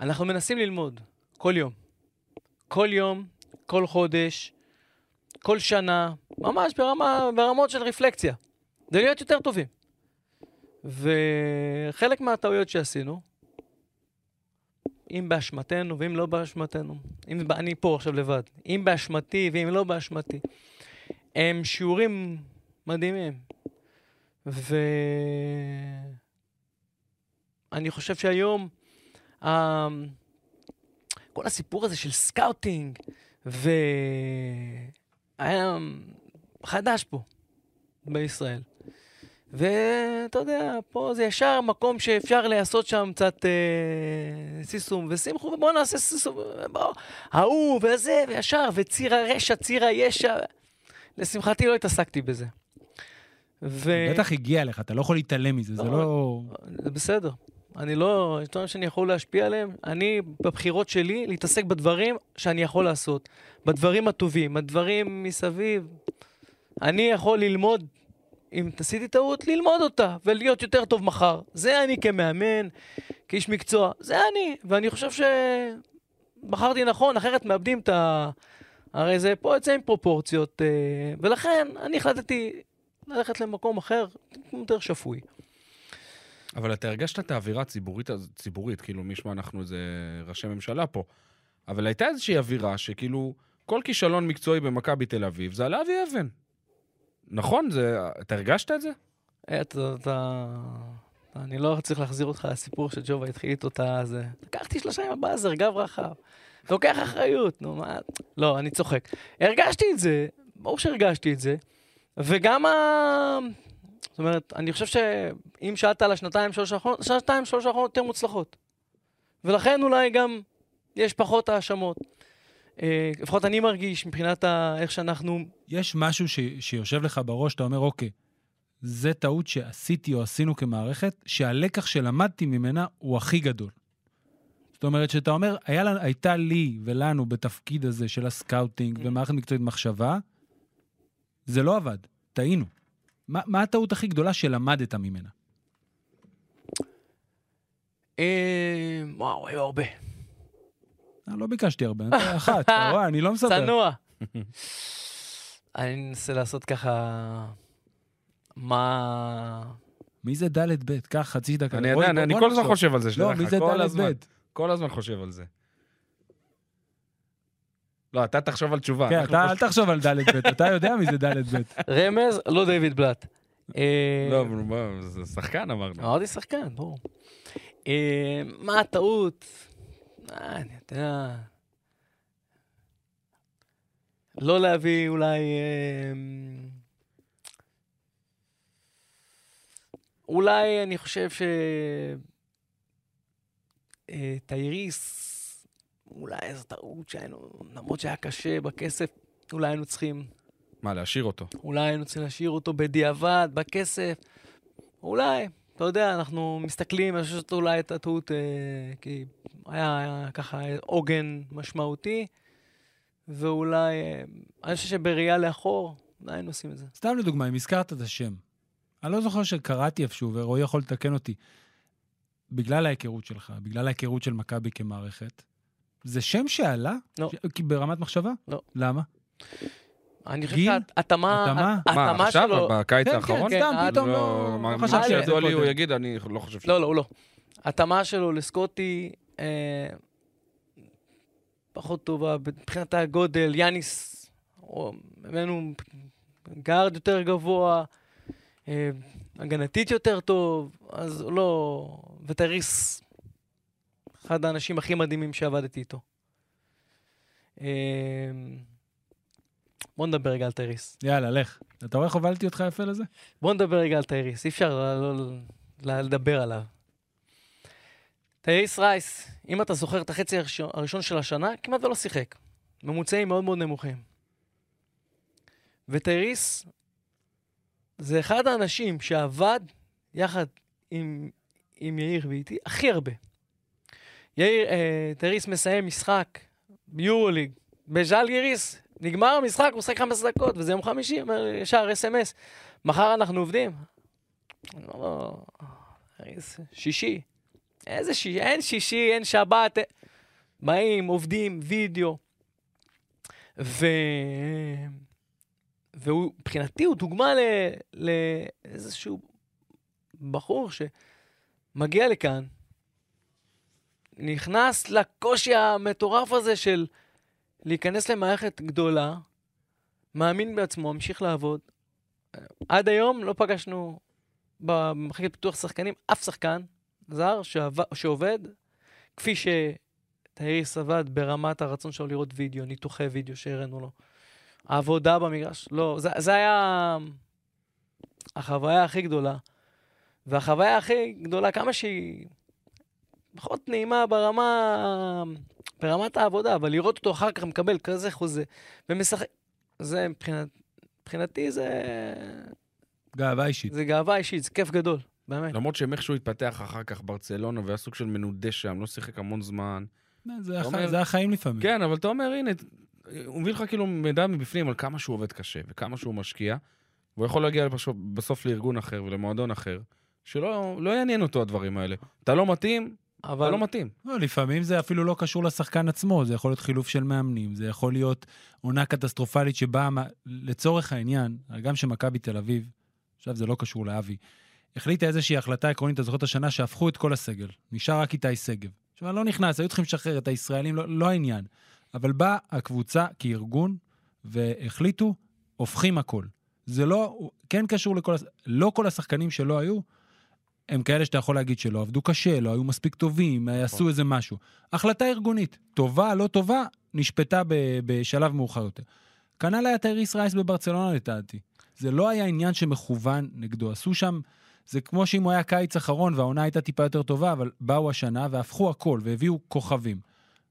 Speaker 4: אנחנו מנסים ללמוד כל יום. כל יום, כל חודש, כל שנה, ממש ברמה, ברמות של רפלקציה. זה להיות יותר טובים. וחלק מהטעויות שעשינו, אם באשמתנו ואם לא באשמתנו, אם אני פה עכשיו לבד, אם באשמתי ואם לא באשמתי, הם שיעורים מדהימים. ואני חושב שהיום, ה- כל הסיפור הזה של scouting, והיה חדש פה, בישראל. ואתה יודע, פה זה ישר מקום שאפשר לעשות שם קצת אה, סיסום וסימחו, ובואו נעשה סיסום, בואו, ההוא וזה, וישר, וציר הרשע, ציר הישע. לשמחתי לא התעסקתי בזה. ו...
Speaker 1: בטח הגיע לך, אתה לא יכול להתעלם מזה, זה
Speaker 4: לא,
Speaker 1: לא...
Speaker 4: זה בסדר. אני לא, יש דברים שאני יכול להשפיע עליהם. אני, בבחירות שלי, להתעסק בדברים שאני יכול לעשות. בדברים הטובים, הדברים מסביב. אני יכול ללמוד, אם עשיתי טעות, ללמוד אותה, ולהיות יותר טוב מחר. זה אני כמאמן, כאיש מקצוע. זה אני, ואני חושב שבחרתי נכון, אחרת מאבדים את ה... הרי זה פה יוצא עם פרופורציות, אה, ולכן אני החלטתי ללכת למקום אחר, יותר שפוי.
Speaker 2: אבל אתה הרגשת את האווירה הציבורית, ציבורית, כאילו מישהו אנחנו איזה ראשי ממשלה פה, אבל הייתה איזושהי אווירה שכאילו, כל כישלון מקצועי במכבי תל אביב זה על אבי אבן. נכון? זה, אתה הרגשת את זה?
Speaker 4: אה, אתה, אתה... אני לא צריך להחזיר אותך לסיפור שג'ובה התחיל איתו את הזה. לקחתי שלושה עם הבאזר, גב רחב. לוקח אחריות, נו מה... לא, אני צוחק. הרגשתי את זה, ברור שהרגשתי את זה, וגם ה... זאת אומרת, אני חושב שאם שאלת על השנתיים, שלוש האחרונות, שנתיים, שלוש האחרונות יותר מוצלחות. ולכן אולי גם יש פחות האשמות. אה, לפחות אני מרגיש מבחינת ה... איך שאנחנו
Speaker 1: יש משהו ש... שיושב לך בראש, אתה אומר, אוקיי, זה טעות שעשיתי או עשינו כמערכת, שהלקח שלמדתי ממנה הוא הכי גדול. זאת אומרת, שאתה אומר, היה, לה- הייתה לי ולנו בתפקיד הזה של ה scouting ומערכת מקצועית מחשבה, זה לא עבד, טעינו. מה, מה הטעות הכי גדולה שלמדת ממנה?
Speaker 4: אה, וואו, היו הרבה.
Speaker 1: אה, לא ביקשתי הרבה, אחת, [LAUGHS] אתה רואה, אני לא מספר.
Speaker 4: צנוע. אני אנסה לעשות ככה... מה...
Speaker 1: מי זה ד' ב'? קח חצי דקה.
Speaker 2: אני יודע, אני- כל הזמן. חושב על זה, שתדע
Speaker 1: לא, מי זה
Speaker 2: כל
Speaker 1: ד'
Speaker 2: הזמן.
Speaker 1: ב'?
Speaker 2: כל הזמן חושב על זה. לא, אתה תחשוב על תשובה.
Speaker 1: כן, אתה אל תחשוב על ד' ב', אתה יודע מי זה ד' ב'. [LAUGHS]
Speaker 4: רמז, לא דיוויד בלאט. אה,
Speaker 2: לא, אבל מה, זה שחקן אמרנו.
Speaker 4: אמרתי שחקן, ברור. אה, מה הטעות? אה, אני יודע... לא להביא אולי... אולי אני חושב ש... טייריס, אולי איזו טעות שהיינו, למרות שהיה קשה בכסף, אולי היינו צריכים
Speaker 2: מה, להשאיר אותו?
Speaker 4: אולי היינו צריכים להשאיר אותו בדיעבד, בכסף. אולי, אתה יודע, אנחנו מסתכלים, אני חושב שזאת אולי הייתה טעות, אה, כי היה, היה ככה עוגן משמעותי, ואולי, אה, אני חושב שבראייה לאחור, אולי היינו עושים את זה.
Speaker 1: סתם לדוגמה, אם הזכרת את השם, אני לא זוכר שקראתי איפשהו, ורועי יכול לתקן אותי, בגלל ההיכרות שלך, בגלל ההיכרות של מכבי כמערכת, זה שם שעלה?
Speaker 4: לא.
Speaker 1: ש... כי ברמת מחשבה?
Speaker 4: לא.
Speaker 1: למה?
Speaker 4: אני חושב? שההתאמה,
Speaker 1: התאמה?
Speaker 2: מה, עכשיו?
Speaker 4: שלו...
Speaker 2: בקיץ
Speaker 1: כן,
Speaker 2: האחרון?
Speaker 1: כן, סתם,
Speaker 4: כן,
Speaker 1: פתאום
Speaker 2: לא,
Speaker 1: לא...
Speaker 2: מה-
Speaker 1: לא
Speaker 2: מה שידוע לי הוא
Speaker 1: קודם.
Speaker 2: יגיד, אני לא חושב ש...
Speaker 4: לא, לא, הוא לא. ההתאמה שלו לסקוטי אה, פחות טובה מבחינת הגודל, יאניס, ממנו גארד יותר גבוה, אה, הגנתית יותר טוב, אז הוא לא... וטריס, אחד האנשים הכי מדהימים שעבדתי איתו. אה, בוא נדבר רגע על טייריס.
Speaker 1: יאללה, לך. אתה רואה איך הובלתי אותך יפה לזה?
Speaker 4: בוא נדבר רגע על טייריס, אי אפשר לא, לדבר עליו. טייריס רייס, אם אתה זוכר את החצי הראשון, הראשון של השנה, כמעט ולא שיחק. ממוצעים מאוד מאוד נמוכים. וטייריס זה אחד האנשים שעבד יחד עם, עם יאיר ואיתי הכי הרבה. יאיר, אה, טייריס מסיים משחק ביורוליג בז'אלגיריס, נגמר המשחק, הוא משחק חמש דקות, וזה יום חמישי, אומר ישר אס.אם.אס, מחר אנחנו עובדים. לו, "טייריס, שישי. איזה שישי? אין שישי, אין שבת. אין-" באים, עובדים, וידאו. ו... והוא, מבחינתי, הוא דוגמה ל- לאיזשהו בחור שמגיע לכאן, נכנס לקושי המטורף הזה של להיכנס למערכת גדולה, מאמין בעצמו, ממשיך לעבוד. עד היום לא פגשנו במחלקת פיתוח שחקנים אף שחקן זר שעבד, שעובד כפי שטייריס עבד ברמת הרצון שלו לראות וידאו, ניתוחי וידאו שהראינו לו. העבודה במגרש, לא, זה, זה היה החוויה הכי גדולה. והחוויה הכי גדולה, כמה שהיא פחות נעימה ברמה, ברמת העבודה, אבל לראות אותו אחר כך מקבל כזה חוזה ומשחק, זה מבחינת, מבחינתי זה,
Speaker 1: גאווה אישית.
Speaker 4: זה גאווה אישית, זה כיף גדול, באמת.
Speaker 2: למרות שהם איכשהו התפתח אחר כך ברצלונה, והיה סוג של מנודה שם, לא שיחק המון זמן.
Speaker 1: זה הח-
Speaker 2: אומר-
Speaker 1: זה החיים לפעמים.
Speaker 2: כן, אבל אתה אומר, הנה, הוא מביא לך כאילו מידע מבפנים על כמה שהוא עובד קשה וכמה שהוא משקיע, והוא יכול להגיע בסוף, בסוף לארגון אחר ולמועדון אחר, שלא לא יעניין אותו הדברים האלה. אתה לא מתאים,
Speaker 4: אבל
Speaker 2: לא מתאים.
Speaker 1: לא, לפעמים זה אפילו לא קשור לשחקן עצמו, זה יכול להיות חילוף של מאמנים, זה יכול להיות עונה קטסטרופלית שבה, מה- לצורך העניין, גם שמכבי תל אביב, עכשיו זה לא קשור לאבי, החליטה איזושהי החלטה עקרונית, אתה זוכר את השנה, שהפכו את כל הסגל. נשאר רק איתי שגב. עכשיו, אני לא נכנס, היו צריכים לשחרר את הישראלים, לא, לא העניין. אבל באה הקבוצה כארגון, והחליטו, הופכים הכל. זה לא, כן קשור לכל, לא כל השחקנים שלא היו, הם כאלה שאתה יכול להגיד שלא עבדו קשה, לא היו מספיק טובים, עשו איזה משהו. החלטה ארגונית, טובה, לא טובה, נשפטה בשלב מאוחר יותר. כנ"ל היה טייריס רייס בברצלונה לדעתי. זה לא היה עניין שמכוון נגדו. עשו שם, זה כמו שאם הוא היה קיץ אחרון והעונה הייתה טיפה יותר טובה, אבל באו השנה והפכו הכל והביאו כוכבים.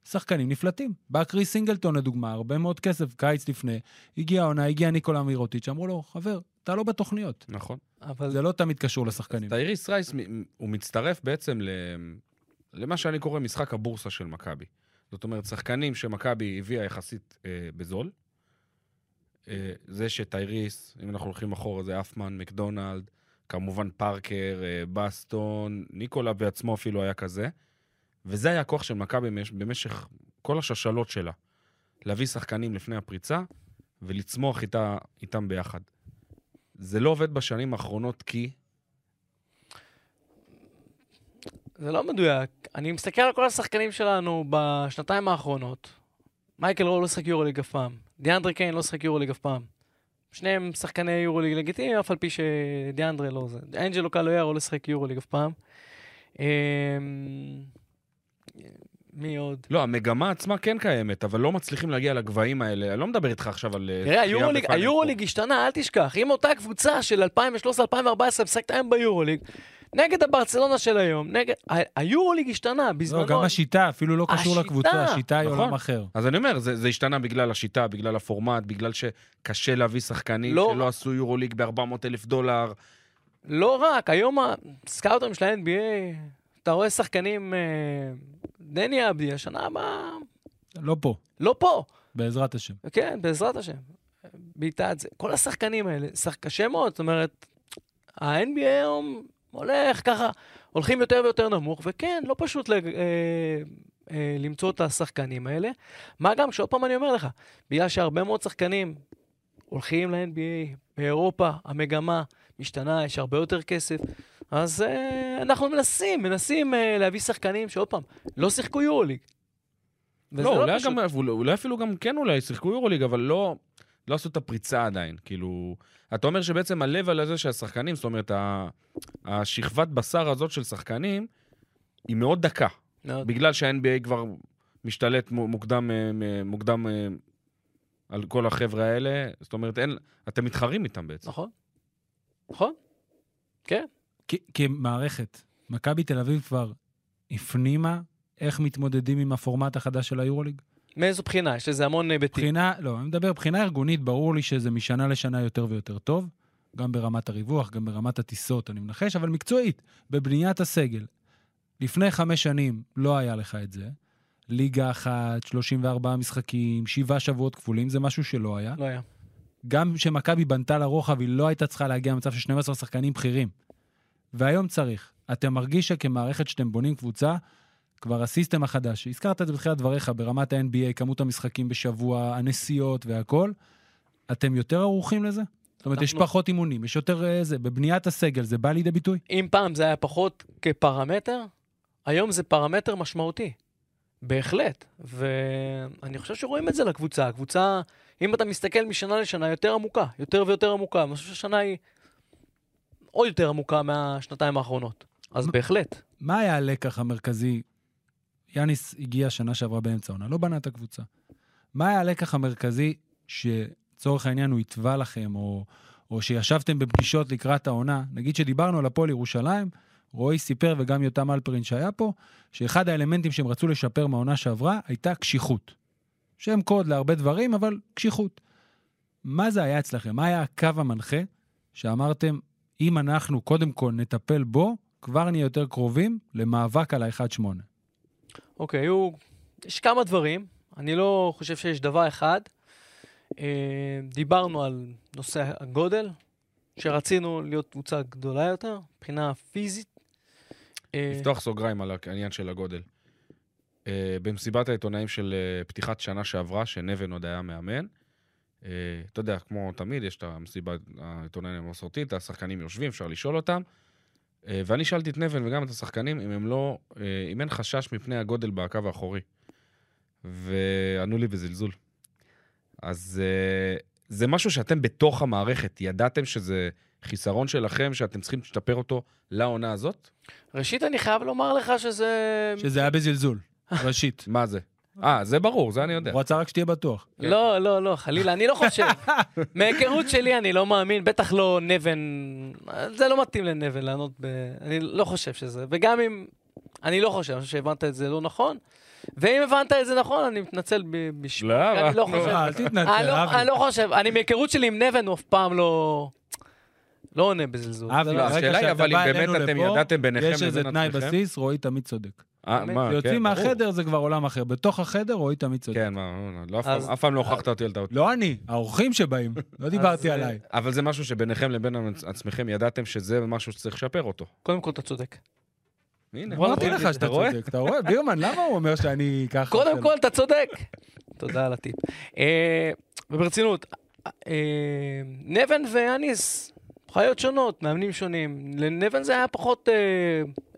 Speaker 1: שחקנים נפלטים. בא קריס סינגלטון לדוגמה, הרבה מאוד כסף, קיץ לפני, הגיע העונה, הגיע ניקולה מירוטיץ', אמרו לו, חבר, אתה לא בתוכניות.
Speaker 2: נכון.
Speaker 4: אבל
Speaker 1: זה לא תמיד קשור לשחקנים.
Speaker 2: טייריס רייס, הוא מצטרף בעצם ל... למה שאני קורא משחק הבורסה של מכבי. זאת אומרת, שחקנים שמכבי הביאה יחסית אה, בזול. אה, זה שטייריס, אם אנחנו הולכים אחורה, זה אפמן, מקדונלד, כמובן פארקר, אה, בסטון, ניקולה בעצמו אפילו היה כזה. וזה היה הכוח של מכבי במש- במשך כל השושלות שלה. להביא שחקנים לפני הפריצה ולצמוח איתה, איתם ביחד. זה לא עובד בשנים האחרונות כי
Speaker 4: זה לא מדויק. אני מסתכל על כל השחקנים שלנו בשנתיים האחרונות. מייקל רול לא שיחק יורוליג אף פעם. דיאנדרה קיין לא שיחק יורוליג אף פעם. שניהם שחקני יורוליג לגיטימיים, אף על פי שדיאנדרה לא זה. אנג'לו קלויארו לא שיחק יורוליג אף פעם. מי עוד?
Speaker 2: לא, המגמה עצמה כן קיימת, אבל לא מצליחים להגיע לגבהים האלה. אני לא מדבר איתך עכשיו על... אה,
Speaker 4: תראה, היורוליג, השתנה, אל תשכח. אם אותה קבוצה של 2013-2014 משחקת היום ביורוליג, נגד הברצלונה של היום, נגד... היורוליג השתנה בזמנו.
Speaker 1: לא, גם השיטה, אפילו לא קשור
Speaker 4: השיטה.
Speaker 1: לקבוצה, השיטה היא
Speaker 2: נכון.
Speaker 1: עולם אחר.
Speaker 2: אז אני אומר, זה, זה השתנה בגלל השיטה, בגלל הפורמט, בגלל שקשה להביא שחקנים
Speaker 4: לא.
Speaker 2: שלא עשו יורוליג ב-400 אלף דולר.
Speaker 4: לא רק, היום הסקאוטרים של ה-NBA, אתה רואה שחקנים, אה, דני אבדי, השנה הבאה,
Speaker 1: לא פה.
Speaker 4: לא פה.
Speaker 1: בעזרת השם.
Speaker 4: כן, בעזרת השם. בעיטה את זה. כל השחקנים האלה, שח... קשה מאוד, זאת אומרת, ה-NBA היום הולך ככה, הולכים יותר ויותר נמוך, וכן, לא פשוט לג... אה, אה, למצוא את השחקנים האלה. מה גם שעוד פעם אני אומר לך, בגלל שהרבה מאוד שחקנים הולכים ל-NBA, באירופה המגמה משתנה, יש הרבה יותר כסף, אז אה, אנחנו מנסים, מנסים אה, להביא שחקנים שעוד פעם, לא שיחקו יורוליג. וזה
Speaker 2: לא, אולי,
Speaker 4: פשוט.
Speaker 2: גם, אולי, אולי אפילו גם כן אולי שיחקו יורוליג, אבל לא, לא עשו את הפריצה עדיין. כאילו, אתה אומר שבעצם ה-level הזה של השחקנים, זאת אומרת, השכבת בשר הזאת של שחקנים, היא מאוד דקה.
Speaker 4: מאוד.
Speaker 2: בגלל שה-NBA כבר משתלט מו- מוקדם, אה, מוקדם על כל החבר'ה האלה, זאת אומרת, אין, אתם מתחרים איתם בעצם.
Speaker 4: נכון. נכון. כן.
Speaker 1: כמערכת, מכבי תל אביב כבר הפנימה איך מתמודדים עם הפורמט החדש של היורוליג?
Speaker 4: מאיזו בחינה? יש לזה המון היבטים.
Speaker 1: מבחינה, לא, אני מדבר מבחינה ארגונית, ברור לי שזה משנה לשנה יותר ויותר טוב, גם ברמת הריווח, גם ברמת הטיסות, אני מנחש, אבל מקצועית, בבניית הסגל. לפני חמש שנים לא היה לך את זה. ליגה אחת, 34 משחקים, שבעה שבועות כפולים, זה משהו שלא היה.
Speaker 4: לא היה.
Speaker 1: גם כשמכבי בנתה לרוחב, היא לא הייתה צריכה להגיע למצב של 12 שחקנים בכירים. והיום צריך. אתה מרגיש שכמערכת שאתם בונים קבוצה, כבר הסיסטם החדש, הזכרת את זה בתחילת דבריך, ברמת ה-NBA, כמות המשחקים בשבוע, הנסיעות והכל, אתם יותר ערוכים לזה? זאת אומרת, יש
Speaker 4: אנחנו-
Speaker 1: פחות אימונים, יש יותר אה, זה, בבניית הסגל, זה בא לידי ביטוי?
Speaker 4: אם פעם זה היה פחות כפרמטר, היום זה פרמטר משמעותי. בהחלט. ואני חושב שרואים את זה לקבוצה. הקבוצה, אם אתה מסתכל משנה לשנה, יותר עמוקה, יותר ויותר עמוקה. אני חושב שהשנה היא עוד יותר עמוקה מהשנתיים האחרונות. אז
Speaker 1: מה-
Speaker 4: בהחלט.
Speaker 1: מה היה הלקח המרכזי? יאניס הגיע שנה שעברה באמצע העונה, לא בנה את הקבוצה. מה היה הלקח המרכזי שצורך העניין הוא התווה לכם, או, או שישבתם בפגישות לקראת העונה? נגיד שדיברנו על הפועל ירושלים, רועי סיפר וגם יותם אלפרין שהיה פה, שאחד האלמנטים שהם רצו לשפר מהעונה שעברה הייתה קשיחות. שם קוד להרבה דברים, אבל קשיחות. מה זה היה אצלכם? מה היה הקו המנחה שאמרתם, אם אנחנו קודם כל נטפל בו, כבר נהיה יותר קרובים למאבק על ה-1-8.
Speaker 4: אוקיי, היו... יש כמה דברים. אני לא חושב שיש דבר אחד. אה, דיברנו על נושא הגודל, שרצינו להיות קבוצה גדולה יותר, מבחינה פיזית. אה,
Speaker 2: לפתוח סוגריים על העניין של הגודל. Uh, במסיבת העיתונאים של פתיחת שנה שעברה, שנבן עוד היה מאמן, אתה יודע, כמו תמיד, יש את המסיבת העיתונאים המסורתית, השחקנים יושבים, אפשר לשאול אותם. Uh, ואני שאלתי את נבן וגם את השחקנים, אם הם לא, uh, אם אין חשש מפני הגודל בקו האחורי. וענו לי בזלזול. אז זה משהו שאתם בתוך המערכת, ידעתם שזה חיסרון שלכם, שאתם צריכים להשתפר אותו לעונה הזאת?
Speaker 4: ראשית, אני חייב לומר לך שזה...
Speaker 1: שזה היה בזלזול, [LAUGHS] ראשית.
Speaker 2: מה זה? אה, זה ברור, זה אני יודע.
Speaker 1: הוא רצה רק שתהיה בטוח.
Speaker 4: לא, לא, לא, חלילה, אני לא חושב. [LAUGHS] מהיכרות שלי, אני לא מאמין, בטח לא נבן, זה לא מתאים לנבן לענות ב... אני לא חושב שזה. וגם אם... אני לא חושב, אני חושב שהבנת את זה לא נכון. ואם הבנת את זה נכון, אני מתנצל ב- בשמי.
Speaker 2: לא,
Speaker 4: אני לא חושב.
Speaker 1: אה, אל
Speaker 4: אני
Speaker 1: תתנצל,
Speaker 4: לא-
Speaker 1: אבי.
Speaker 4: אני לא חושב, אני מהיכרות שלי עם נבן, הוא אף פעם לא... לא עונה בזלזול.
Speaker 1: אבי,
Speaker 4: לא-
Speaker 2: לא, השאלה היא, אבל אם באמת אתם ידעתם ביניכם
Speaker 1: יש איזה
Speaker 2: לבין
Speaker 1: תנאי
Speaker 2: עצמכם?
Speaker 1: בסיס, רועי תמיד צודק.
Speaker 2: אה, מה,
Speaker 1: יוצאים
Speaker 2: כן.
Speaker 1: מהחדר זה כבר עולם אחר. בתוך החדר רועי תמיד צודק.
Speaker 2: כן, מה, לא, אף פעם-
Speaker 4: אז-
Speaker 2: אף פעם לא הוכחת אותי על טעות.
Speaker 1: לא אני, האורחים שבאים. לא דיברתי
Speaker 4: אה,
Speaker 1: עליי.
Speaker 2: אבל זה משהו שביניכם לבין עצמכם ידעתם שזה משהו שצריך לשפר אותו.
Speaker 4: קודם כל, אתה צודק.
Speaker 2: הנה,
Speaker 4: וואלה,
Speaker 1: אמרתי לך שאתה
Speaker 2: רואה?
Speaker 1: צודק. אתה רואה? בירמן, למה הוא אומר שאני ככה?
Speaker 4: קודם כל, אתה צודק. תודה על הטיפ. אה, וברצינות, אה, נבן ואניס, חיות שונות, מאמנים שונים. לנבן זה היה פחות אה,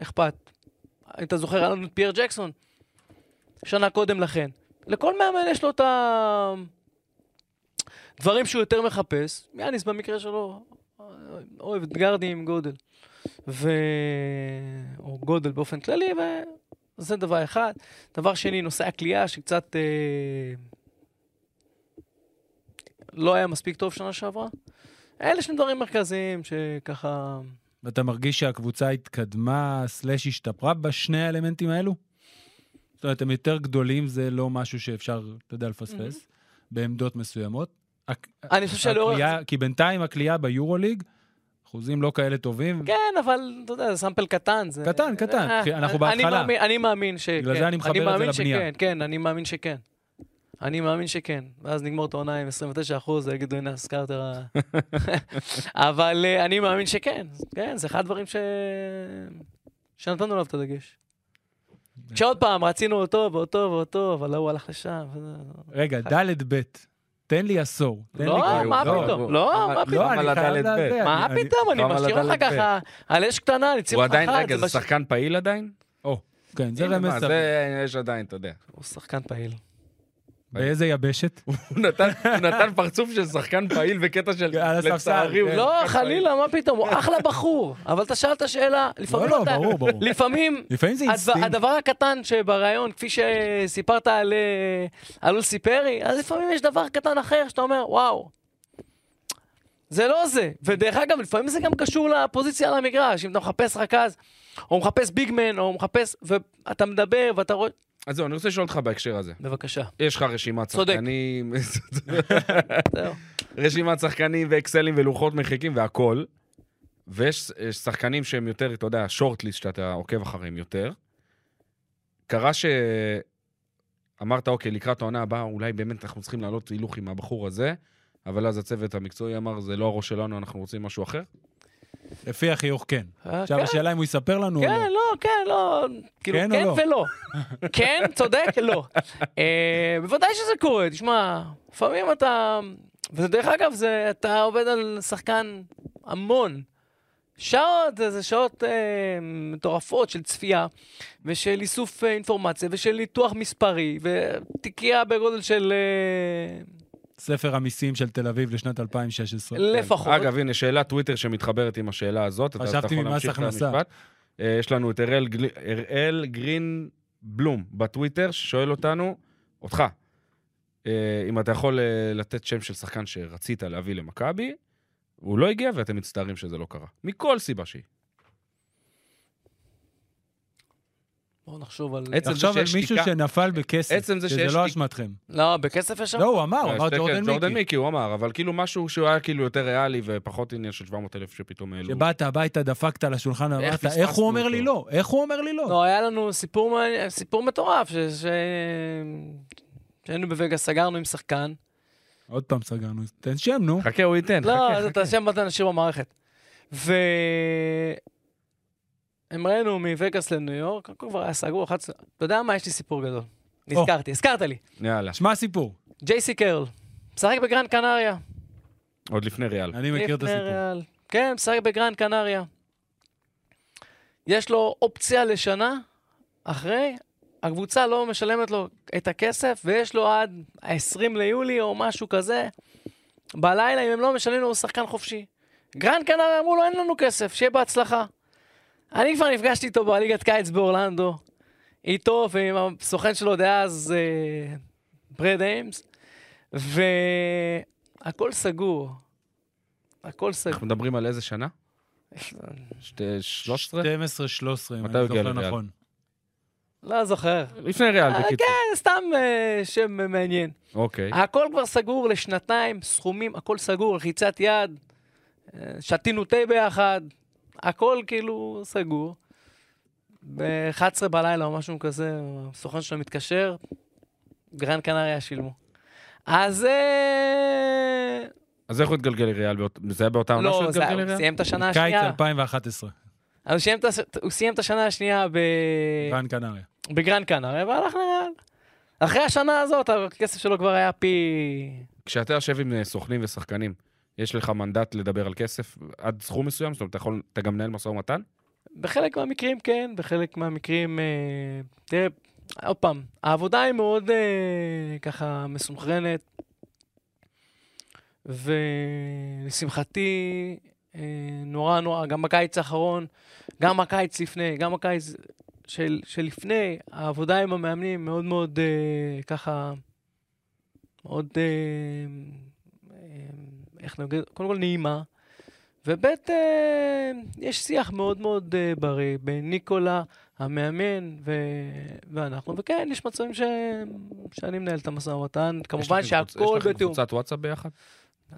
Speaker 4: אכפת. אתה זוכר, היה לנו את פייר ג'קסון, שנה קודם לכן. לכל מאמן יש לו את הדברים שהוא יותר מחפש. יאניס במקרה שלו אוהב את גרדים עם גודל. ו... או גודל באופן כללי, וזה דבר אחד. דבר שני, נושא הכלייה, שקצת אה, לא היה מספיק טוב שנה שעברה. אלה שני דברים מרכזיים שככה...
Speaker 1: ואתה מרגיש שהקבוצה התקדמה, סלאש השתפרה בשני האלמנטים האלו? זאת אומרת, הם יותר גדולים, זה לא משהו שאפשר, אתה יודע, לפספס, בעמדות מסוימות.
Speaker 4: אני חושב.
Speaker 1: הקליעה- כי בינתיים הקליעה ביורוליג, אחוזים לא כאלה טובים.
Speaker 4: כן, אבל אתה יודע, זה סמפל קטן. זה...
Speaker 1: קטן, קטן.
Speaker 4: אה,
Speaker 1: אנחנו
Speaker 4: אני
Speaker 1: בהתחלה.
Speaker 4: אני מאמין שכן.
Speaker 1: בגלל זה אני מחבר את זה לבנייה.
Speaker 4: כן, אני מאמין שכן. אני מאמין שכן. ואז נגמור את העונה עם 29 אחוז, ויגידו, הנה הסקארטר ה... [LAUGHS] אבל אה, אני מאמין שכן. כן, זה אחד הדברים ש... שנתנו עליו את הדגש. כשעוד פעם, רצינו אותו ואותו ואותו, אבל ההוא הלך לשם.
Speaker 1: רגע, ד' ב', תן לי עשור. תן לי
Speaker 4: לא,
Speaker 1: כאילו.
Speaker 4: מה
Speaker 2: לא,
Speaker 4: פתאום? לא, מה פתאום?
Speaker 1: לא, אני חייב.
Speaker 4: מה פתאום? אני משאיר
Speaker 2: ב'?
Speaker 4: ככה על אש קטנה, אני
Speaker 2: הוא
Speaker 4: אותך
Speaker 2: עדיין,
Speaker 4: חד.
Speaker 2: רגע,
Speaker 4: זה
Speaker 2: שחקן פעיל עדיין?
Speaker 1: כן, זה רמז.
Speaker 2: זה יש עדיין, אתה יודע.
Speaker 4: הוא שחקן פעיל.
Speaker 1: באיזה יבשת? [LAUGHS]
Speaker 2: הוא נתן- פרצוף של שחקן פעיל בקטע של לצערי
Speaker 1: כן.
Speaker 4: לא,
Speaker 2: שחקן
Speaker 4: חלילה, מה פתאום? הוא אחלה בחור. אבל אתה שאלת שאלה,
Speaker 1: לא,
Speaker 4: לפעמים
Speaker 1: לא,
Speaker 4: אתה...
Speaker 1: ברור, ברור.
Speaker 4: לפעמים
Speaker 1: לפעמים זה
Speaker 4: הדבר-
Speaker 1: אינסטינקט.
Speaker 4: הדבר הקטן שבריאיון, כפי שסיפרת על אה, על לוסי פרי, אז לפעמים יש דבר קטן אחר שאתה אומר, וואו, זה לא זה. ודרך אגב, לפעמים זה גם קשור לפוזיציה על המגרש. אם אתה מחפש רכז, או מחפש ביגמן, או מחפש, ואתה מדבר ואתה רואה...
Speaker 2: אז זהו, אני רוצה לשאול אותך בהקשר הזה.
Speaker 4: בבקשה,
Speaker 2: יש לך רשימת
Speaker 4: צודק.
Speaker 2: שחקנים, [LAUGHS]
Speaker 4: זהו.
Speaker 2: רשימת שחקנים ואקסלים ולוחות מרחיקים והכול, ויש יש שחקנים שהם יותר, אתה יודע, שורטליסט שאתה עוקב אחריהם יותר. קרה שאמרת, אוקיי, לקראת העונה הבאה, אולי באמת אנחנו צריכים לעלות הילוך עם הבחור הזה, אבל אז הצוות המקצועי אמר, זה לא הראש שלנו, אנחנו רוצים משהו אחר.
Speaker 1: לפי החיוך כן.
Speaker 4: אה,
Speaker 1: עכשיו
Speaker 4: כן.
Speaker 1: השאלה אם הוא יספר לנו או
Speaker 4: כן,
Speaker 1: לא.
Speaker 4: לא, כן, לא. כאילו,
Speaker 1: כן או
Speaker 4: כן
Speaker 1: לא?
Speaker 4: ולא. כן, צודק, לא. אה, בוודאי שזה קורה, תשמע, לפעמים אתה... ודרך אגב, זה, אתה עובד על שחקן המון. שעות, זה, שעות אה, מטורפות של צפייה, ושל איסוף אינפורמציה, ושל ניתוח מספרי, ותיקייה בגודל של אה,
Speaker 1: ספר המיסים של תל אביב לשנת 2016.
Speaker 4: לפחות.
Speaker 2: אגב, הנה, שאלת טוויטר שמתחברת עם השאלה הזאת.
Speaker 1: חשבתי ממס הכנסה.
Speaker 2: אה, יש לנו את אראל גרין בלום בטוויטר, ששואל אותנו, אותך, אה, אם אתה יכול אה, לתת שם של שחקן שרצית להביא למכבי, הוא לא הגיע ואתם מצטערים שזה לא קרה. מכל סיבה שהיא.
Speaker 4: בואו נחשוב על...
Speaker 2: עצם זה
Speaker 1: תחשוב על
Speaker 2: שיש
Speaker 1: מישהו
Speaker 2: שתיקה-
Speaker 1: שנפל בכסף,
Speaker 2: עצם זה
Speaker 1: שזה
Speaker 2: שיש
Speaker 1: לא אשמתכם.
Speaker 4: לא, בכסף יש שם?
Speaker 1: לא, הוא אמר, הוא
Speaker 2: אה,
Speaker 1: אמר ג'ורדן
Speaker 2: ג'ורדן
Speaker 1: מיקי.
Speaker 2: מיקי, הוא אמר, אבל כאילו משהו שהוא היה כאילו יותר ריאלי ופחות עניין של 700 אלף שפתאום העלו.
Speaker 1: שבאת הביתה, דפקת על השולחן
Speaker 2: פספסנו
Speaker 1: איך הוא אומר
Speaker 2: אותו?"
Speaker 1: לי לא? איך הוא אומר לי לא?
Speaker 4: לא, היה לנו סיפור, מטורף, ש... ש... שהיינו בווגאס, סגרנו עם שחקן.
Speaker 1: עוד פעם סגרנו. תן שם, נו.
Speaker 2: חכה, הוא ייתן.
Speaker 4: לא, אתה שם נשאיר במערכת. הם ראינו מווגאס לניו יורק, הכל כבר היה סגור, 11... אתה יודע מה? יש לי סיפור גדול. נזכרתי, הזכרת לי.
Speaker 2: יאללה.
Speaker 1: שמע סיפור.
Speaker 4: ג'ייסי קרול, משחק בגרנד קנריה.
Speaker 2: עוד לפני ריאל.
Speaker 1: אני מכיר את הסיפור.
Speaker 4: ריאל. כן, משחק בגרנד קנריה. יש לו אופציה לשנה, אחרי, הקבוצה לא משלמת לו את הכסף, ויש לו עד ה-20 ליולי או משהו כזה. בלילה, אם הם לא משלמים לו, הוא שחקן חופשי. גרנד קנריה אמרו לו, אין לנו כסף, שיהיה בהצלחה. אני כבר נפגשתי איתו בליגת קיץ באורלנדו, איתו ועם הסוכן שלו דאז, אה, ברד איימס, והכל סגור. הכל סגור.
Speaker 2: אנחנו מדברים על איזה שנה? שתי- 13?
Speaker 1: 12-13, אם
Speaker 2: מתי
Speaker 1: אני זוכר? נכון.
Speaker 4: לא זוכר.
Speaker 2: לפני ריאל,
Speaker 4: אה,
Speaker 2: בקיצור.
Speaker 4: כן, סתם אה, שם מעניין.
Speaker 2: אוקיי.
Speaker 4: הכל כבר סגור לשנתיים, סכומים, הכל סגור, לחיצת יד, אה, שתינו תה ביחד, הכל כאילו סגור. ב-11 בלילה או משהו כזה, הסוכן שלו מתקשר, גרנד קנריה שילמו. אז... אה,
Speaker 2: אז איך הוא התגלגל לריאל? זה היה באותה עונה שהוא
Speaker 4: לא, זה-
Speaker 2: התגלגל
Speaker 4: הוא
Speaker 2: לריאל?
Speaker 4: סיים את השנה
Speaker 1: קיץ
Speaker 4: השנייה.
Speaker 1: 2011,
Speaker 4: אז הוא סיים את הוא השנה השנייה ב...
Speaker 1: רן קנריה.
Speaker 4: בגרנד קנריה, והלך לריאל. אחרי השנה הזאת, הכסף שלו כבר היה פי...
Speaker 2: כשאתה יושב עם אה, סוכנים ושחקנים, יש לך מנדט לדבר על כסף עד סכום מסוים? זאת אומרת, אתה יכול, אתה גם מנהל משא ומתן?
Speaker 4: בחלק מהמקרים כן, בחלק מהמקרים... אה, תראה, עוד פעם, העבודה היא מאוד אה, ככה מסונכרנת, ולשמחתי, אה, נורא נורא, גם בקיץ האחרון, גם הקיץ לפני, גם הקיץ של, שלפני, העבודה עם המאמנים מאוד מאוד ככה, מאוד, איך נגיד, קודם כל נעימה. וב' אה, יש שיח מאוד מאוד אה, בריא בין ניקולה, המאמן, ו... ואנחנו, וכן, יש מצבים ש... שאני מנהל את המשא ומתן, כמובן שהכל
Speaker 2: יש לכם
Speaker 4: בתיאום.
Speaker 2: קבוצת וואטסאפ ביחד?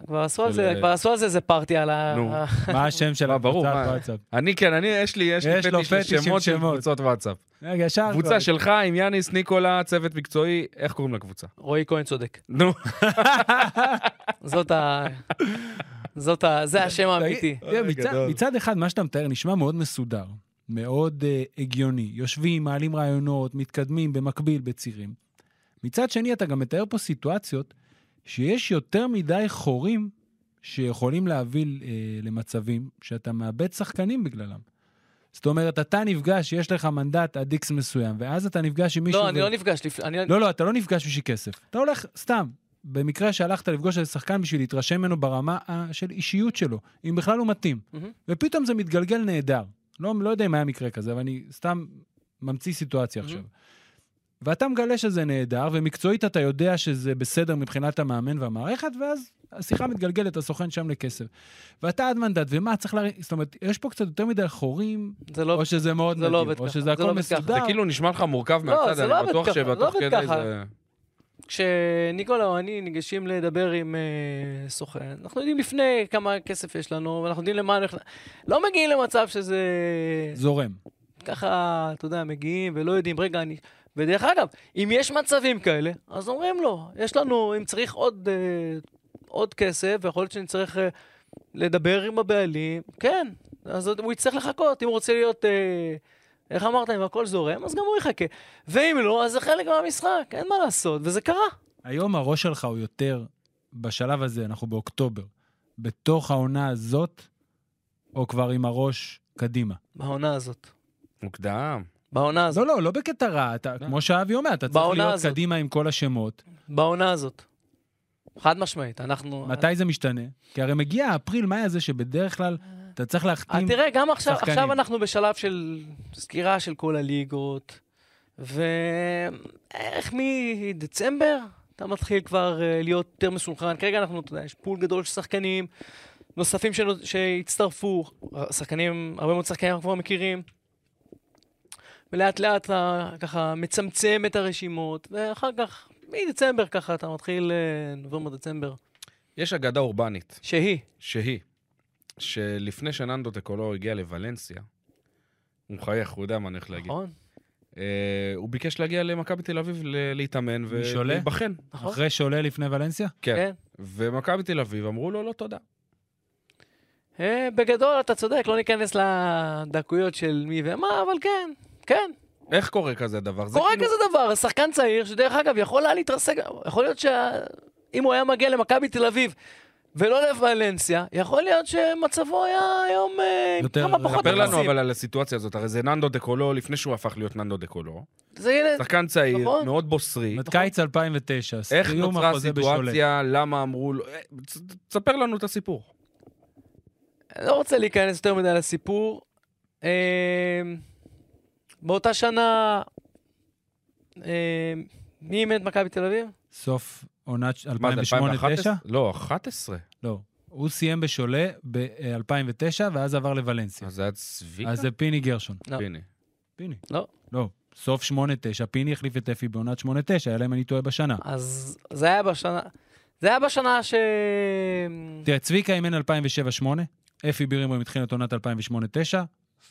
Speaker 4: כבר עשו על זה,
Speaker 2: אה,
Speaker 4: כבר עשו על זה איזה פארטי על ה...
Speaker 2: נו.
Speaker 1: מה השם של הקבוצת
Speaker 2: מה?
Speaker 1: וואטסאפ?
Speaker 2: אני כן, אני, יש לי, יש לי פטיש לשמות של. קבוצות וואטסאפ.
Speaker 1: רגע, ישר. כבר.
Speaker 2: קבוצה שלך עם יאניס, ניקולה, צוות מקצועי, איך קוראים לקבוצה?
Speaker 4: רועי כהן צודק.
Speaker 2: נו, [LAUGHS]
Speaker 4: זאת ה... זאת ה... זה השם האמיתי.
Speaker 1: מצד אחד, מה שאתה מתאר נשמע מאוד מסודר, מאוד אה, הגיוני. יושבים, מעלים רעיונות, מתקדמים במקביל בצירים. מצד שני, אתה גם מתאר פה סיטואציות שיש יותר מדי חורים שיכולים להביא אה, למצבים שאתה מאבד שחקנים בגללם. זאת אומרת, אתה נפגש, יש לך מנדט עד איקס מסוים, ואז אתה נפגש עם מישהו...
Speaker 4: לא, אני
Speaker 1: ו-
Speaker 4: לא נפגש. לפ- אני-
Speaker 1: לא, לא, אתה לא נפגש בשביל כסף. אתה הולך סתם. במקרה שהלכת לפגוש איזה שחקן בשביל להתרשם ממנו ברמה ה- של אישיות שלו, אם בכלל הוא מתאים.
Speaker 4: מהמם.
Speaker 1: ופתאום זה מתגלגל נהדר. לא, לא יודע אם היה מקרה כזה, אבל אני סתם ממציא סיטואציה עכשיו. ואתה מגלה שזה נהדר, ומקצועית אתה יודע שזה בסדר מבחינת המאמן והמערכת, ואז השיחה מתגלגלת, הסוכן שם לכסף. ואתה עד מנדט, ומה, צריך להרים... זאת אומרת, יש פה קצת יותר מדי חורים,
Speaker 4: זה לא...
Speaker 1: או שזה מאוד
Speaker 4: זה לא
Speaker 1: או
Speaker 4: ככה,
Speaker 1: שזה
Speaker 4: זה
Speaker 1: הכל
Speaker 4: לא.
Speaker 1: מסודר.
Speaker 2: זה כאילו נשמע לך מורכב
Speaker 4: לא,
Speaker 2: מהצד,
Speaker 4: זה לא
Speaker 2: אני
Speaker 4: עובד
Speaker 2: בטוח
Speaker 4: לא
Speaker 2: שבתוך
Speaker 4: עובד
Speaker 2: כדי
Speaker 4: ככה.
Speaker 2: זה...
Speaker 4: כשניקולה או אני ניגשים לדבר עם אה, סוכן, אנחנו יודעים לפני כמה כסף יש לנו, ואנחנו יודעים למה אנחנו... לא מגיעים למצב שזה...
Speaker 1: זורם.
Speaker 4: ככה, אתה יודע, מגיעים ולא יודעים, רגע, אני... ודרך אגב, אם יש מצבים כאלה, אז אומרים לו, יש לנו, אם צריך עוד, אה, עוד כסף, ויכול להיות שנצטרך אה, לדבר עם הבעלים, כן, אז הוא יצטרך לחכות, אם הוא רוצה להיות, אה, איך אמרת, אם הכל זורם, אז גם הוא יחכה. ואם לא, אז זה חלק מהמשחק, אין מה לעשות, וזה קרה.
Speaker 1: היום הראש שלך הוא יותר, בשלב הזה, אנחנו באוקטובר, בתוך העונה הזאת, או כבר עם הראש קדימה?
Speaker 4: בעונה הזאת.
Speaker 2: מוקדם.
Speaker 4: בעונה הזאת.
Speaker 1: לא, לא, לא בקטע רע, אתה,
Speaker 2: לא.
Speaker 1: כמו שאבי אומר, אתה צריך להיות
Speaker 4: הזאת.
Speaker 1: קדימה עם כל השמות.
Speaker 4: בעונה הזאת. חד משמעית, אנחנו...
Speaker 1: מתי זה משתנה? כי הרי מגיע האפריל-מאי הזה שבדרך כלל אתה צריך
Speaker 4: אה,
Speaker 1: להחתים...
Speaker 4: תראה, גם עכשיו,
Speaker 1: שחקנים.
Speaker 4: עכשיו אנחנו בשלב של סקירה של כל הליגות, ואיך מדצמבר אתה מתחיל כבר אה, להיות יותר מסונכרן. כרגע אנחנו, אתה יודע, יש פול גדול של שחקנים נוספים שהצטרפו, שחקנים, הרבה מאוד שחקנים אנחנו כבר מכירים. ולאט לאט אתה ככה מצמצם את הרשימות, ואחר כך, מדצמבר ככה אתה מתחיל, אה, נובמבר, דצמבר,
Speaker 2: יש אגדה אורבנית,
Speaker 4: שהיא.
Speaker 2: שהיא, שלפני שננדו דקולו הגיע לוולנסיה, הוא מחייך, הוא יודע מה אני הולך להגיד.
Speaker 4: נכון?
Speaker 2: אה, הוא ביקש להגיע למכבי תל אביב להתאמן? ולהיבחן.
Speaker 4: נכון?
Speaker 1: אחרי שעולה לפני ולנסיה?
Speaker 2: כן.
Speaker 4: כן.
Speaker 2: ומכבי תל אביב אמרו לו, לא תודה.
Speaker 4: אה, בגדול, אתה צודק, לא ניכנס לדקויות של מי ומה, אבל כן, כן.
Speaker 2: איך קורה כזה דבר?
Speaker 4: קורה
Speaker 2: כאילו-
Speaker 4: כזה דבר, שחקן צעיר, שדרך אגב, יכול היה להתרסק, יכול להיות שאם הוא היה מגיע למכבי תל אביב ולא לוולנסיה, יכול להיות שמצבו היה היום אה,
Speaker 1: יותר-
Speaker 4: כמה פחות
Speaker 2: ספר לנו. אבל על הסיטואציה הזאת, הרי זה ננדו דקולו לפני שהוא הפך להיות ננדו דקולו.
Speaker 4: זה ילד,
Speaker 2: שחקן צעיר,
Speaker 4: נכון.
Speaker 2: מאוד בוסרי.
Speaker 1: אומרת, קיץ 2009,
Speaker 2: איך נוצרה. הסיטואציה, למה אמרו לו... אה, תספר לנו את הסיפור.
Speaker 4: אני לא רוצה להיכנס יותר מדי לסיפור. אה, באותה שנה, אה, מי אימן את מכבי תל אביב?
Speaker 1: סוף עונת
Speaker 2: מה זה,
Speaker 1: 2008-2009?
Speaker 2: 2011? לא, 11.
Speaker 1: לא. הוא סיים בשולה ב-2009, ואז עבר לוולנסיה.
Speaker 2: אז זה היה צביקה?
Speaker 1: אז זה פיני גרשון.
Speaker 4: לא.
Speaker 2: הנה.
Speaker 1: פיני.
Speaker 4: לא.
Speaker 1: לא. סוף 8-9, פיני החליף את אפי בעונת 8-9, אלא אם אני טועה בשנה.
Speaker 4: אז זה היה בשנה, זה היה בשנה ש...
Speaker 1: תראה, צביקה אימן 2007-2008, אפי בירנבוים התחיל את עונת 2008-2009,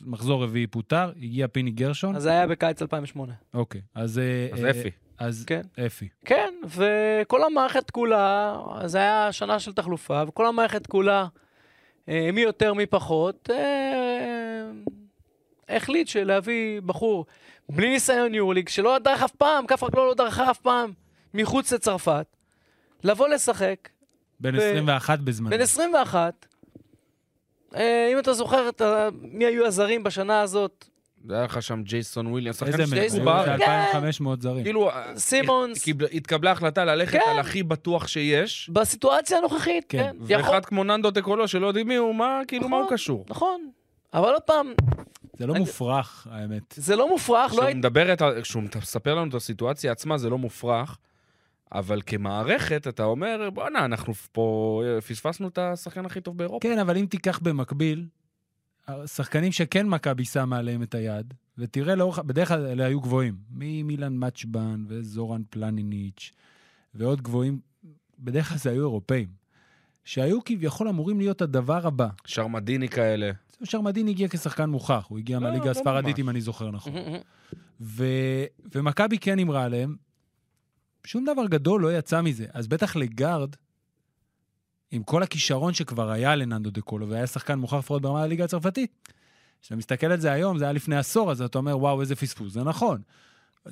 Speaker 1: מחזור רביעי פוטר, הגיע פיני גרשון.
Speaker 4: אז זה היה בקיץ 2008.
Speaker 1: אוקיי, אז... אה,
Speaker 2: אז
Speaker 1: אה,
Speaker 2: אפי.
Speaker 1: אז
Speaker 4: כן.
Speaker 1: אפי.
Speaker 4: כן, וכל המערכת כולה, זה היה שנה של תחלופה, וכל המערכת כולה, אה, מי יותר מי פחות, אה, החליט שלהביא בחור בלי ניסיון יורליג, שלא דרך אף פעם, כף רגלו לא דרכה אף פעם, מחוץ לצרפת, לבוא לשחק,
Speaker 1: בן
Speaker 4: ו-
Speaker 1: 21 בזמנו.
Speaker 4: בן 21. אה, אם אתה זוכר. מי היו הזרים בשנה הזאת,
Speaker 2: זה היה לך שם ג'ייסון וויליאמס, שחקן
Speaker 1: איזה. איזה 2,500 זרים.
Speaker 2: כאילו,
Speaker 4: סימונס.
Speaker 2: קיבל- התקבלה החלטה ללכת
Speaker 4: כן.
Speaker 2: על הכי בטוח שיש,
Speaker 4: בסיטואציה הנוכחית,
Speaker 1: כן.
Speaker 4: כן.
Speaker 2: ואחד כמו ננדו דקולו שלא יודעים מי הוא, מה, כאילו, מה הוא
Speaker 4: נכון.
Speaker 2: קשור?
Speaker 4: נכון. אבל עוד פעם,
Speaker 1: זה לא מופרך, האמת.
Speaker 4: זה לא מופרך, לא
Speaker 2: כשהוא מספר לנו את הסיטואציה עצמה, זה לא מופרך, אבל כמערכת, אתה אומר, בואנה, אנחנו פה אה, פספסנו את השחקן הכי טוב באירופה.
Speaker 1: כן, אבל אם תיקח במקביל, השחקנים שכן מכבי שמה עליהם את היד, ותראה לאורך, בדרך כלל אלה היו גבוהים, ממילן מצ'בן וזורן פלניניץ' ועוד גבוהים, בדרך כלל זה היו אירופאים. שהיו כביכול אמורים להיות הדבר הבא.
Speaker 2: שרמדיני כאלה.
Speaker 1: שרמדין הגיע כשחקן מוכח, הוא הגיע
Speaker 2: לא,
Speaker 1: מהליגה
Speaker 2: לא
Speaker 1: הספרדית,
Speaker 2: ממש.
Speaker 1: אם אני זוכר נכון. [LAUGHS] ו... ומכבי כן אמרה עליהם, שום דבר גדול לא יצא מזה. אז בטח לגארד, עם כל הכישרון שכבר היה לננדו דה קולו, והיה שחקן מוכח לפחות ברמה הליגה הצרפתית, כשאתה מסתכל על זה היום, זה היה לפני עשור, אז אתה אומר, וואו, איזה פספוס, זה נכון.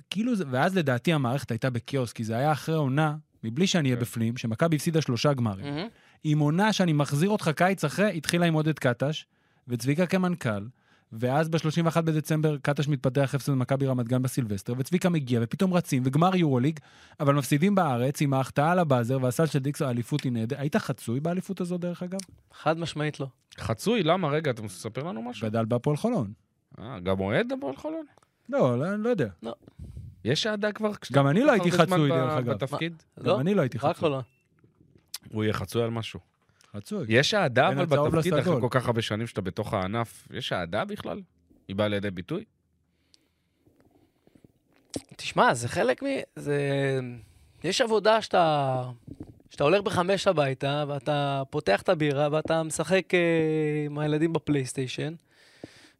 Speaker 1: כאילו. ואז לדעתי המערכת הייתה בכאוס, כי זה היה אחרי עונה, מבלי שאני אהיה
Speaker 2: כן.
Speaker 1: בפנים, שמכבי הפסידה שלושה גמרים.
Speaker 4: מהמם.
Speaker 1: עם עונה שאני מחזיר אותך קיץ אחרי, התחילה עם עודד קטש, וצביקה כמנכ"ל, ואז ב-31 בדצמבר קטש מתפתח הפסד במכבי רמת גן בסילבסטר, וצביקה מגיע, ופתאום רצים, וגמר יורוליג, אבל מפסידים בארץ עם ההחטאה על הבאזר והסל של דיקסון, האליפות היא נהדרת. היית חצוי באליפות הזו, דרך אגב?
Speaker 4: חד משמעית לא.
Speaker 2: חצוי, למה? רגע, אתה מספר לנו משהו?
Speaker 1: גדל בהפועל חולון.
Speaker 2: אה, גם אוהד הפועל חולון?
Speaker 1: לא, לא, לא יודע.
Speaker 2: יש אהדה כבר?
Speaker 1: גם אני לא הייתי חצוי, דרך אגב.
Speaker 2: בתפקיד?
Speaker 4: לא?
Speaker 1: גם אני לא הייתי
Speaker 4: רק
Speaker 1: חצוי.
Speaker 4: חולון.
Speaker 2: הוא יהיה חצוי על משהו.
Speaker 1: חצוי.
Speaker 2: יש אהדה אבל בתפקיד, אחרי. כל כך הרבה שנים שאתה בתוך הענף, יש אהדה בכלל? היא באה לידי ביטוי?
Speaker 4: תשמע, זה חלק מ... זה... יש עבודה שאתה... שאתה הולך בחמש הביתה, ואתה פותח את הבירה, ואתה משחק אה, עם הילדים בפלייסטיישן,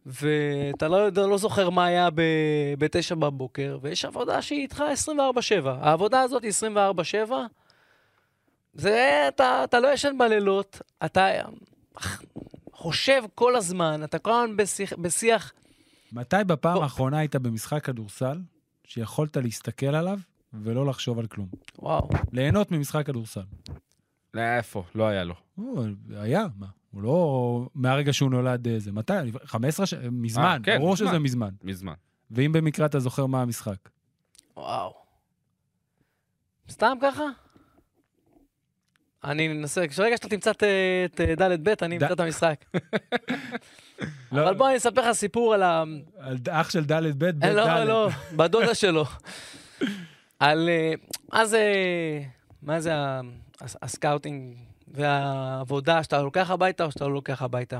Speaker 4: ואתה לא, לא זוכר מה היה ב- בתשע בבוקר, ויש עבודה שהיא איתך 24-7. העבודה הזאת היא 24-7, זה, אתה, אתה לא ישן בלילות, אתה חושב כל הזמן, אתה כל הזמן בשיח, בשיח
Speaker 1: מתי בפעם
Speaker 4: בוא.
Speaker 1: האחרונה היית במשחק כדורסל, שיכולת להסתכל עליו ולא לחשוב על כלום?
Speaker 4: וואו.
Speaker 1: ליהנות ממשחק כדורסל.
Speaker 2: לא, איפה? לא היה לו.
Speaker 1: הוא היה, מה? הוא לא... מהרגע שהוא נולד אה, זה. מתי? 15 ש... מזמן,
Speaker 2: אה, כן,
Speaker 1: ברור
Speaker 2: מזמן.
Speaker 1: שזה מזמן.
Speaker 2: מזמן.
Speaker 1: ואם במקרה אתה זוכר מה המשחק.
Speaker 4: וואו. סתם ככה? אני אנסה, כשרגע שאתה תמצא את, ד' ב', אני אמצא את המשחק. [LAUGHS]
Speaker 1: לא,
Speaker 4: אבל בוא אני אספר לך סיפור על ה...
Speaker 1: על אח של ד' ב', ב'
Speaker 4: אה,
Speaker 1: ד'.
Speaker 4: לא, לא, בדודה שלו. על... אה, מה זה... מה זה ה scouting והעבודה שאתה לוקח הביתה או שאתה לא לוקח הביתה?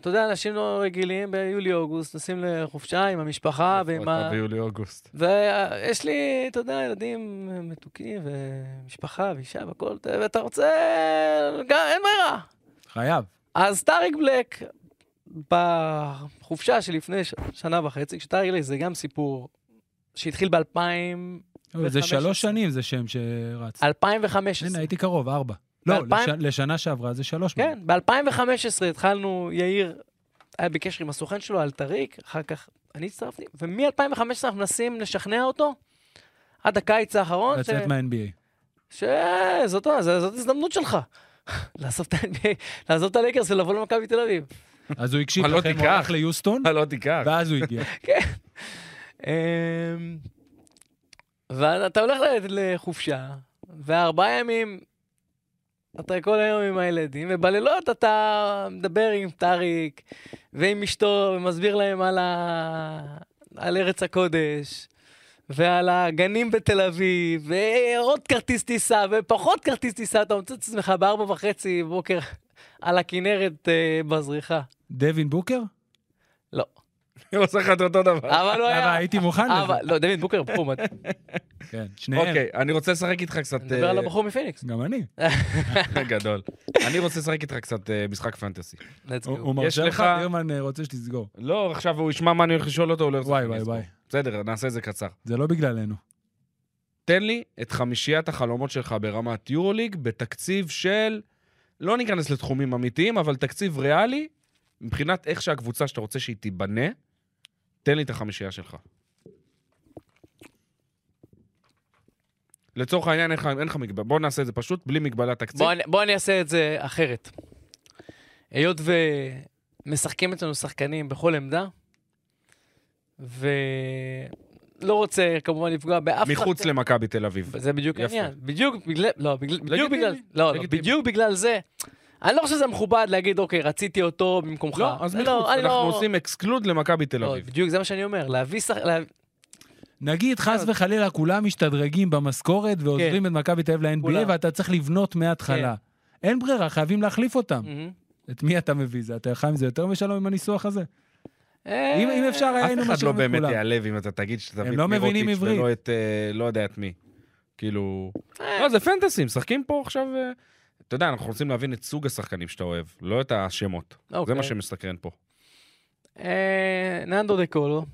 Speaker 4: אתה יודע, אנשים לא רגילים ביולי-אוגוסט, נוסעים לחופשה עם המשפחה ועם ה...
Speaker 2: ביולי-אוגוסט.
Speaker 4: ויש לי, אתה יודע, ילדים מתוקים ומשפחה ואישה והכל, ואתה רוצה... אין ברירה.
Speaker 1: חייב.
Speaker 4: אז טאריק בלק, בחופשה שלפני שנה וחצי, כשטאריק בלק זה גם סיפור שהתחיל ב-2000...
Speaker 1: אבל זה
Speaker 4: 15.
Speaker 1: שלוש שנים, זה שם שרץ.
Speaker 4: 2015.
Speaker 1: הנה, הייתי קרוב, ארבע. לא, לש- לשנה שעברה זה שלוש.
Speaker 4: כן, ב-2015 התחלנו, יאיר היה בקשר עם הסוכן שלו על טאריק, אחר כך אני הצטרפתי, ומ-2015 אנחנו מנסים לשכנע אותו עד הקיץ האחרון, ש-
Speaker 1: לצאת מה-NBA.
Speaker 4: שזאת זאת הזדמנות שלך. [LAUGHS] לעזוב את ה-NBA, לעזוב את הלייקרס ולבוא למכבי תל אביב.
Speaker 1: אז הוא הקשיב
Speaker 2: לא
Speaker 1: לכם, הוא? הלך ליוסטון,
Speaker 2: לא.
Speaker 1: ואז הוא הגיע. [LAUGHS]
Speaker 4: אמ, ואתה הולך לחופשה, וארבעה ימים אתה כל היום עם הילדים, ובלילות אתה מדבר עם טאריק ועם אשתו, ומסביר להם על, ה... על ארץ הקודש, ועל הגנים בתל אביב, ועוד כרטיס טיסה, ופחות כרטיס טיסה, אתה מוצא את עצמך בארבע וחצי בבוקר על הכנרת אה, בזריחה.
Speaker 1: דווין בוקר?
Speaker 4: לא.
Speaker 2: הוא עושה לך את אותו דבר.
Speaker 4: אבל הוא
Speaker 1: אבל
Speaker 4: היה...
Speaker 1: הייתי מוכן
Speaker 4: אבל,
Speaker 1: לזה.
Speaker 4: לא, דוד בוקר, בחור מדהים.
Speaker 1: כן, שניהם.
Speaker 2: אוקיי, אני רוצה לשחק איתך קצת...
Speaker 4: נדבר על
Speaker 2: אה,
Speaker 4: הבחור מפיניקס.
Speaker 1: גם אני. [LAUGHS]
Speaker 2: גדול. אני רוצה לשחק איתך קצת אה, משחק פנטסי.
Speaker 1: הוא מרשה
Speaker 2: לך-
Speaker 1: בירמן אה, רוצה שתסגור.
Speaker 2: לא, עכשיו הוא ישמע מה אני הולך לשאול אותו, הוא לא ירצה
Speaker 1: וואי, וואי. וואי.
Speaker 2: בסדר, נעשה את זה קצר.
Speaker 1: זה לא בגללנו.
Speaker 2: תן לי את חמישיית החלומות שלך ברמת יורוליג בתקציב של, לא ניכנס לתחומים אמיתיים, אבל תקציב ריאלי, מבחינת איך שהקבוצה שאתה רוצה שהיא תיבנה, תן לי את החמישייה שלך. לצורך העניין, אין לך- מגבלה, בוא נעשה את זה פשוט, בלי מגבלת תקציב.
Speaker 4: בוא בוא אני אעשה את זה אחרת. היות ומשחקים אצלנו שחקנים בכל עמדה, ולא רוצה כמובן לפגוע באף אחד.
Speaker 2: מחוץ למכבי תל אביב.
Speaker 4: זה בדיוק. העניין. בדיוק בגלל, לא, בגלל, בדיוק בגלל, לא, לא. בדיוק בגלל זה. אני לא חושב שזה מכובד להגיד, אוקיי, רציתי אותו במקומך.
Speaker 2: לא, אז
Speaker 4: לא,
Speaker 2: מחוץ,
Speaker 4: אני
Speaker 2: אנחנו
Speaker 4: לא-
Speaker 2: עושים אקסקלוד למכבי תל
Speaker 4: לא,
Speaker 2: אביב.
Speaker 4: בדיוק זה מה שאני אומר, להביא שח... לה...
Speaker 1: נגיד, חס וחלילה, כולם משתדרגים במשכורת ועוזרים את מכבי תל אביב ל-NBA,
Speaker 4: כולם.
Speaker 1: ואתה צריך לבנות מההתחלה. אין ברירה, חייבים להחליף אותם. את מי אתה מביא? זה, אתה חי עם זה יותר משלום עם הניסוח הזה?
Speaker 4: אה,
Speaker 1: אם אם אפשר היה,
Speaker 2: אף
Speaker 1: היינו
Speaker 2: אחד לא באמת
Speaker 1: כולם.
Speaker 2: ייעלב אם אתה תגיד שתביא
Speaker 1: הם
Speaker 2: את
Speaker 1: לא מבינים
Speaker 2: מירוטיץ'. ולא את, אה, לא יודע את מי. כאילו...
Speaker 4: אה.
Speaker 2: לא, זה פנטסי, משחקים פה עכשיו... אתה יודע, אנחנו רוצים להבין את סוג השחקנים שאתה אוהב, לא את השמות. זה
Speaker 4: אוקיי.
Speaker 2: מה שמסתקרן פה.
Speaker 4: אה, ננדו דה קולו.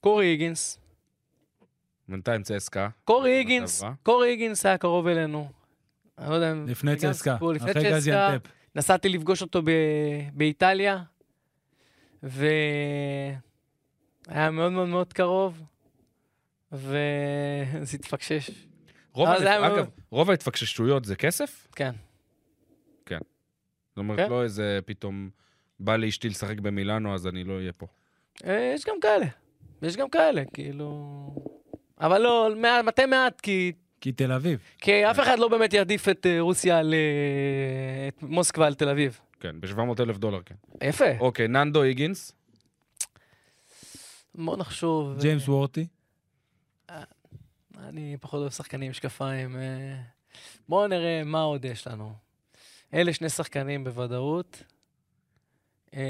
Speaker 4: קורי היגינס.
Speaker 2: בינתיים צסקה.
Speaker 4: קורי היגינס. קורי היגינס היה קרוב אלינו. אני לא יודע אם...
Speaker 1: לפני צסקה,
Speaker 4: סיפור, לפני
Speaker 1: אחרי
Speaker 4: צסקה.
Speaker 1: גזיאנטפ.
Speaker 4: נסעתי לפגוש אותו ב... באיטליה, והיה מאוד מאוד מאוד קרוב, וזה [LAUGHS] התפקשש.
Speaker 2: רוב
Speaker 4: אבל זה
Speaker 2: ההתפ-
Speaker 4: היה-
Speaker 2: אגב, רוב ההתפקששויות זה כסף?
Speaker 4: כן.
Speaker 2: זאת אומרת,
Speaker 4: כן.
Speaker 2: לא איזה פתאום בא לאשתי לשחק במילאנו, אז אני לא אהיה פה.
Speaker 4: אה, יש גם כאלה. יש גם כאלה, כאילו... אבל לא, מעט, מתי מעט, כי,
Speaker 1: כי תל אביב.
Speaker 4: כי אף אחד לא באמת יעדיף את אה, רוסיה על... את מוסקבה על תל אביב.
Speaker 2: כן, ב-700 אלף דולר, כן.
Speaker 4: יפה.
Speaker 2: אוקיי, ננדו היגינס.
Speaker 4: בוא נחשוב.
Speaker 1: ג'יימס וורטי.
Speaker 4: אני פחות אוהב שחקנים עם משקפיים. אה, בואו נראה מה עוד יש לנו. אלה שני שחקנים בוודאות. אה,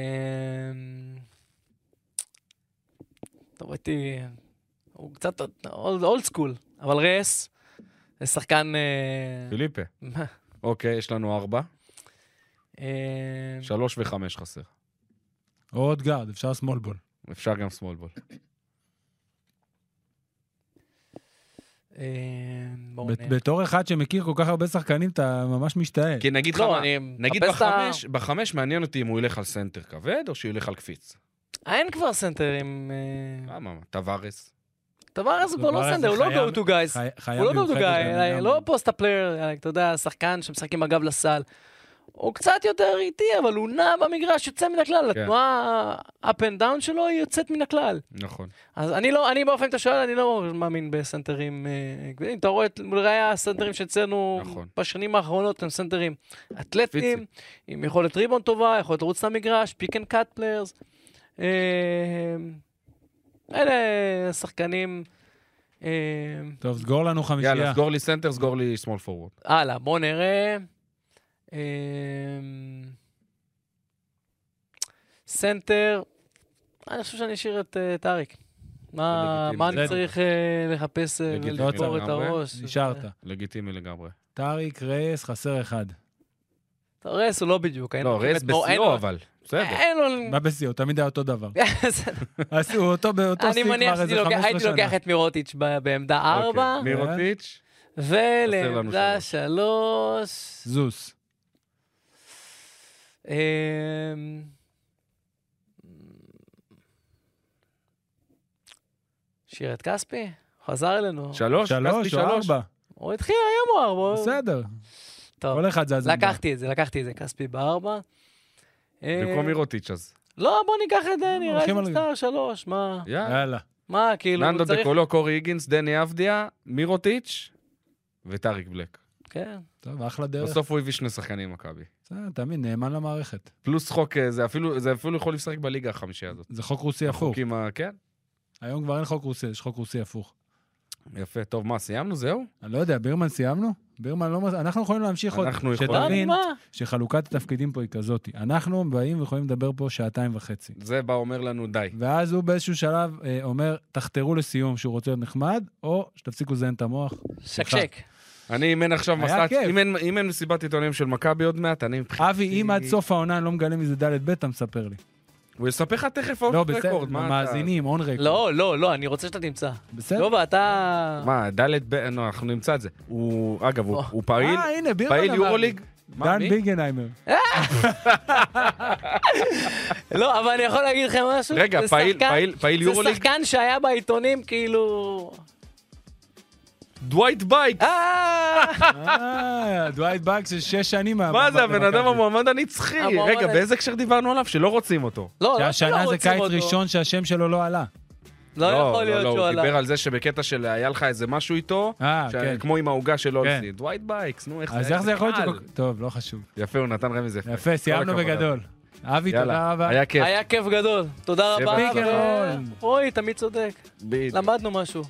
Speaker 4: טוב, הייתי... הוא קצת old school, אבל רס, זה שחקן... אה,
Speaker 2: פיליפה. אוקיי, יש לנו ארבע.
Speaker 4: אה,
Speaker 2: שלוש וחמש חסר.
Speaker 1: או עוד גארד, אפשר small ball.
Speaker 2: אפשר גם small ball.
Speaker 4: אה, בואו
Speaker 1: בת-
Speaker 4: נראה.
Speaker 1: בתור אחד שמכיר כל כך הרבה שחקנים, אתה ממש משתאה.
Speaker 2: כי נגיד לך
Speaker 4: לא,
Speaker 2: נגיד בחמש, בחמש מעניין אותי אם הוא ילך על סנטר כבד או שהוא ילך על קפיץ.
Speaker 4: אין כבר סנטרים. אה,
Speaker 2: למה? טווארס.
Speaker 4: טווארס הוא כבר לא סנטר, הוא לא go to guys. הוא לא go to
Speaker 1: מיוחדת
Speaker 4: guy,
Speaker 1: גם-
Speaker 4: לא post up player, אתה יודע, שחקן שמשחק עם הגב לסל. הוא קצת יותר איטי, אבל הוא נע במגרש, יוצא מן הכלל.
Speaker 2: כן.
Speaker 4: התנועה up and down שלו היא יוצאת מן הכלל.
Speaker 2: נכון.
Speaker 4: אז אני לא, אני באופן שאתה שואל, אני לא מאמין בסנטרים אה, כבדים. אתה רואה את לראיה הסנטרים שאצלנו
Speaker 2: נכון.
Speaker 4: בשנים האחרונות הם סנטרים אתלטיים, עם יכולת ריבאונד טובה, יכולת לרוץ למגרש, pick and cut players. אלה שחקנים... אה,
Speaker 1: טוב, סגור לנו חמישייה.
Speaker 2: יאללה, סגור לי סנטר, סגור לי small forward.
Speaker 4: הלאה, בואו נראה. אמ, סנטר, אני חושב שאני אשאיר את אה, את אריק. מה אני. צריך אה, לחפש אה, ולשבור את. הראש?
Speaker 1: נשארת.
Speaker 2: לגיטימי לגמרי.
Speaker 1: טאריק, רייס, חסר אחד.
Speaker 4: רס הוא לא בדיוק.
Speaker 2: לא, רייס בשיאו אבל. בסדר.
Speaker 4: אין לו...
Speaker 1: מה בשיאו? תמיד היה אותו דבר. [LAUGHS] עשו אותו באותו
Speaker 4: אני
Speaker 1: שיא
Speaker 4: מניח
Speaker 1: כבר איזה
Speaker 4: שהייתי לוקח-
Speaker 1: 15
Speaker 4: הייתי לוקח
Speaker 1: שנה.
Speaker 4: את מירוטיץ' בעמדה 4,
Speaker 2: אוקיי, מירוטיץ'.
Speaker 4: ולעמדה
Speaker 2: שלוש.
Speaker 4: 3.
Speaker 1: זוס.
Speaker 4: אמ, שיר את כספי? חזר אלינו.
Speaker 2: שלוש?
Speaker 1: שלוש או ארבע?
Speaker 4: הוא התחיל היום או ארבע.
Speaker 1: בסדר.
Speaker 4: טוב,
Speaker 1: כל אחד זה הזמן.
Speaker 4: לקחתי את זה, לקחתי את זה, כספי בארבע. אה,
Speaker 2: במקום מירוטיץ' אז.
Speaker 4: לא, בוא ניקח את דני,
Speaker 1: על-
Speaker 4: סטאר שלוש, מה?
Speaker 2: יאללה.
Speaker 4: מה, כאילו,
Speaker 2: ננדו
Speaker 4: צריך...
Speaker 2: דקולו, קורי היגינס, דני אבדיה, מירוטיץ' וטאריק בלק.
Speaker 4: כן.
Speaker 1: טוב, אחלה דרך.
Speaker 2: בסוף הוא הביא שני שחקנים ממכבי.
Speaker 1: בסדר, תמיד נאמן למערכת.
Speaker 2: פלוס חוק, אה, זה אפילו זה אפילו יכול לשחק בליגה החמישייה הזאת.
Speaker 1: זה חוק רוסי הפוך.
Speaker 2: החוקים ה... כן?
Speaker 1: היום כבר אין חוק רוסי, יש חוק רוסי הפוך.
Speaker 2: יפה. טוב, מה, סיימנו? זהו?
Speaker 1: אני לא יודע, בירמן סיימנו? בירמן לא... מס- אנחנו יכולים להמשיך עוד.
Speaker 2: אנחנו יכולים.
Speaker 1: שתבין
Speaker 4: מה?
Speaker 1: שחלוקת התפקידים פה היא כזאת. אנחנו באים ויכולים לדבר פה שעתיים וחצי.
Speaker 2: זה בא אומר לנו די.
Speaker 1: ואז הוא באיזשהו שלב אה, אומר, תחתרו לסיום שהוא רוצה להיות נחמד, או שתפסיקו לזיין את המוח.
Speaker 4: שקשק.
Speaker 2: אני, אם אין עכשיו מסעת,
Speaker 1: כיף.
Speaker 2: אם אין- אם אין מסיבת עיתונאים של מכבי עוד מעט, אני מבחינתי...
Speaker 1: אבי, אם עד סוף העונה אני לא מגלה מזה ד' ב', אתה מספר לי.
Speaker 2: הוא יספר לך תכף
Speaker 1: לא, בסדר,
Speaker 2: רקורד. מה אתה-
Speaker 1: מאזינים, און רקורד.
Speaker 4: לא, לא, לא, אני רוצה שאתה תמצא.
Speaker 1: בסדר.
Speaker 4: יובה, אתה...
Speaker 2: מה, ד' ב... לא, אנחנו נמצא את זה. הוא, אגב, הוא- פעיל,
Speaker 1: אה,
Speaker 2: פעיל. יורוליג.
Speaker 1: דן? ביגנהיימר. [LAUGHS]
Speaker 4: לא, אבל אני יכול להגיד לכם משהו?
Speaker 2: רגע, פעיל יורוליג?
Speaker 4: זה שחקן שהיה בעיתונים, כאילו...
Speaker 2: דווייט בייק.
Speaker 4: אה!
Speaker 1: אה, דווייט באג של שש שנים.
Speaker 2: מה זה, הבן אדם המועמד הנצחי. רגע, באיזה הקשר דיברנו עליו? שלא רוצים אותו.
Speaker 4: לא, לא שלא
Speaker 1: שהשנה זה קיץ. ראשון שהשם שלו לא עלה.
Speaker 4: לא יכול להיות שהוא
Speaker 2: הוא
Speaker 4: עלה.
Speaker 2: דיבר על זה שבקטע של היה לך איזה משהו איתו,
Speaker 1: אה, כן.
Speaker 2: כמו עם העוגה של
Speaker 1: כן.
Speaker 2: אולסי. דווייט בייקס, נו, איך
Speaker 1: אז איך זה יכול להיות. טוב, לא חשוב.
Speaker 2: יפה, הוא נתן רמז יפה.
Speaker 1: יפה, סיימנו בגדול. אבי,
Speaker 2: יאללה,
Speaker 1: תודה רבה.
Speaker 2: היה כיף.
Speaker 4: היה כיף גדול. תודה רבה. רועי, תמיד צודק.
Speaker 2: בדיוק.
Speaker 4: למדנו משהו.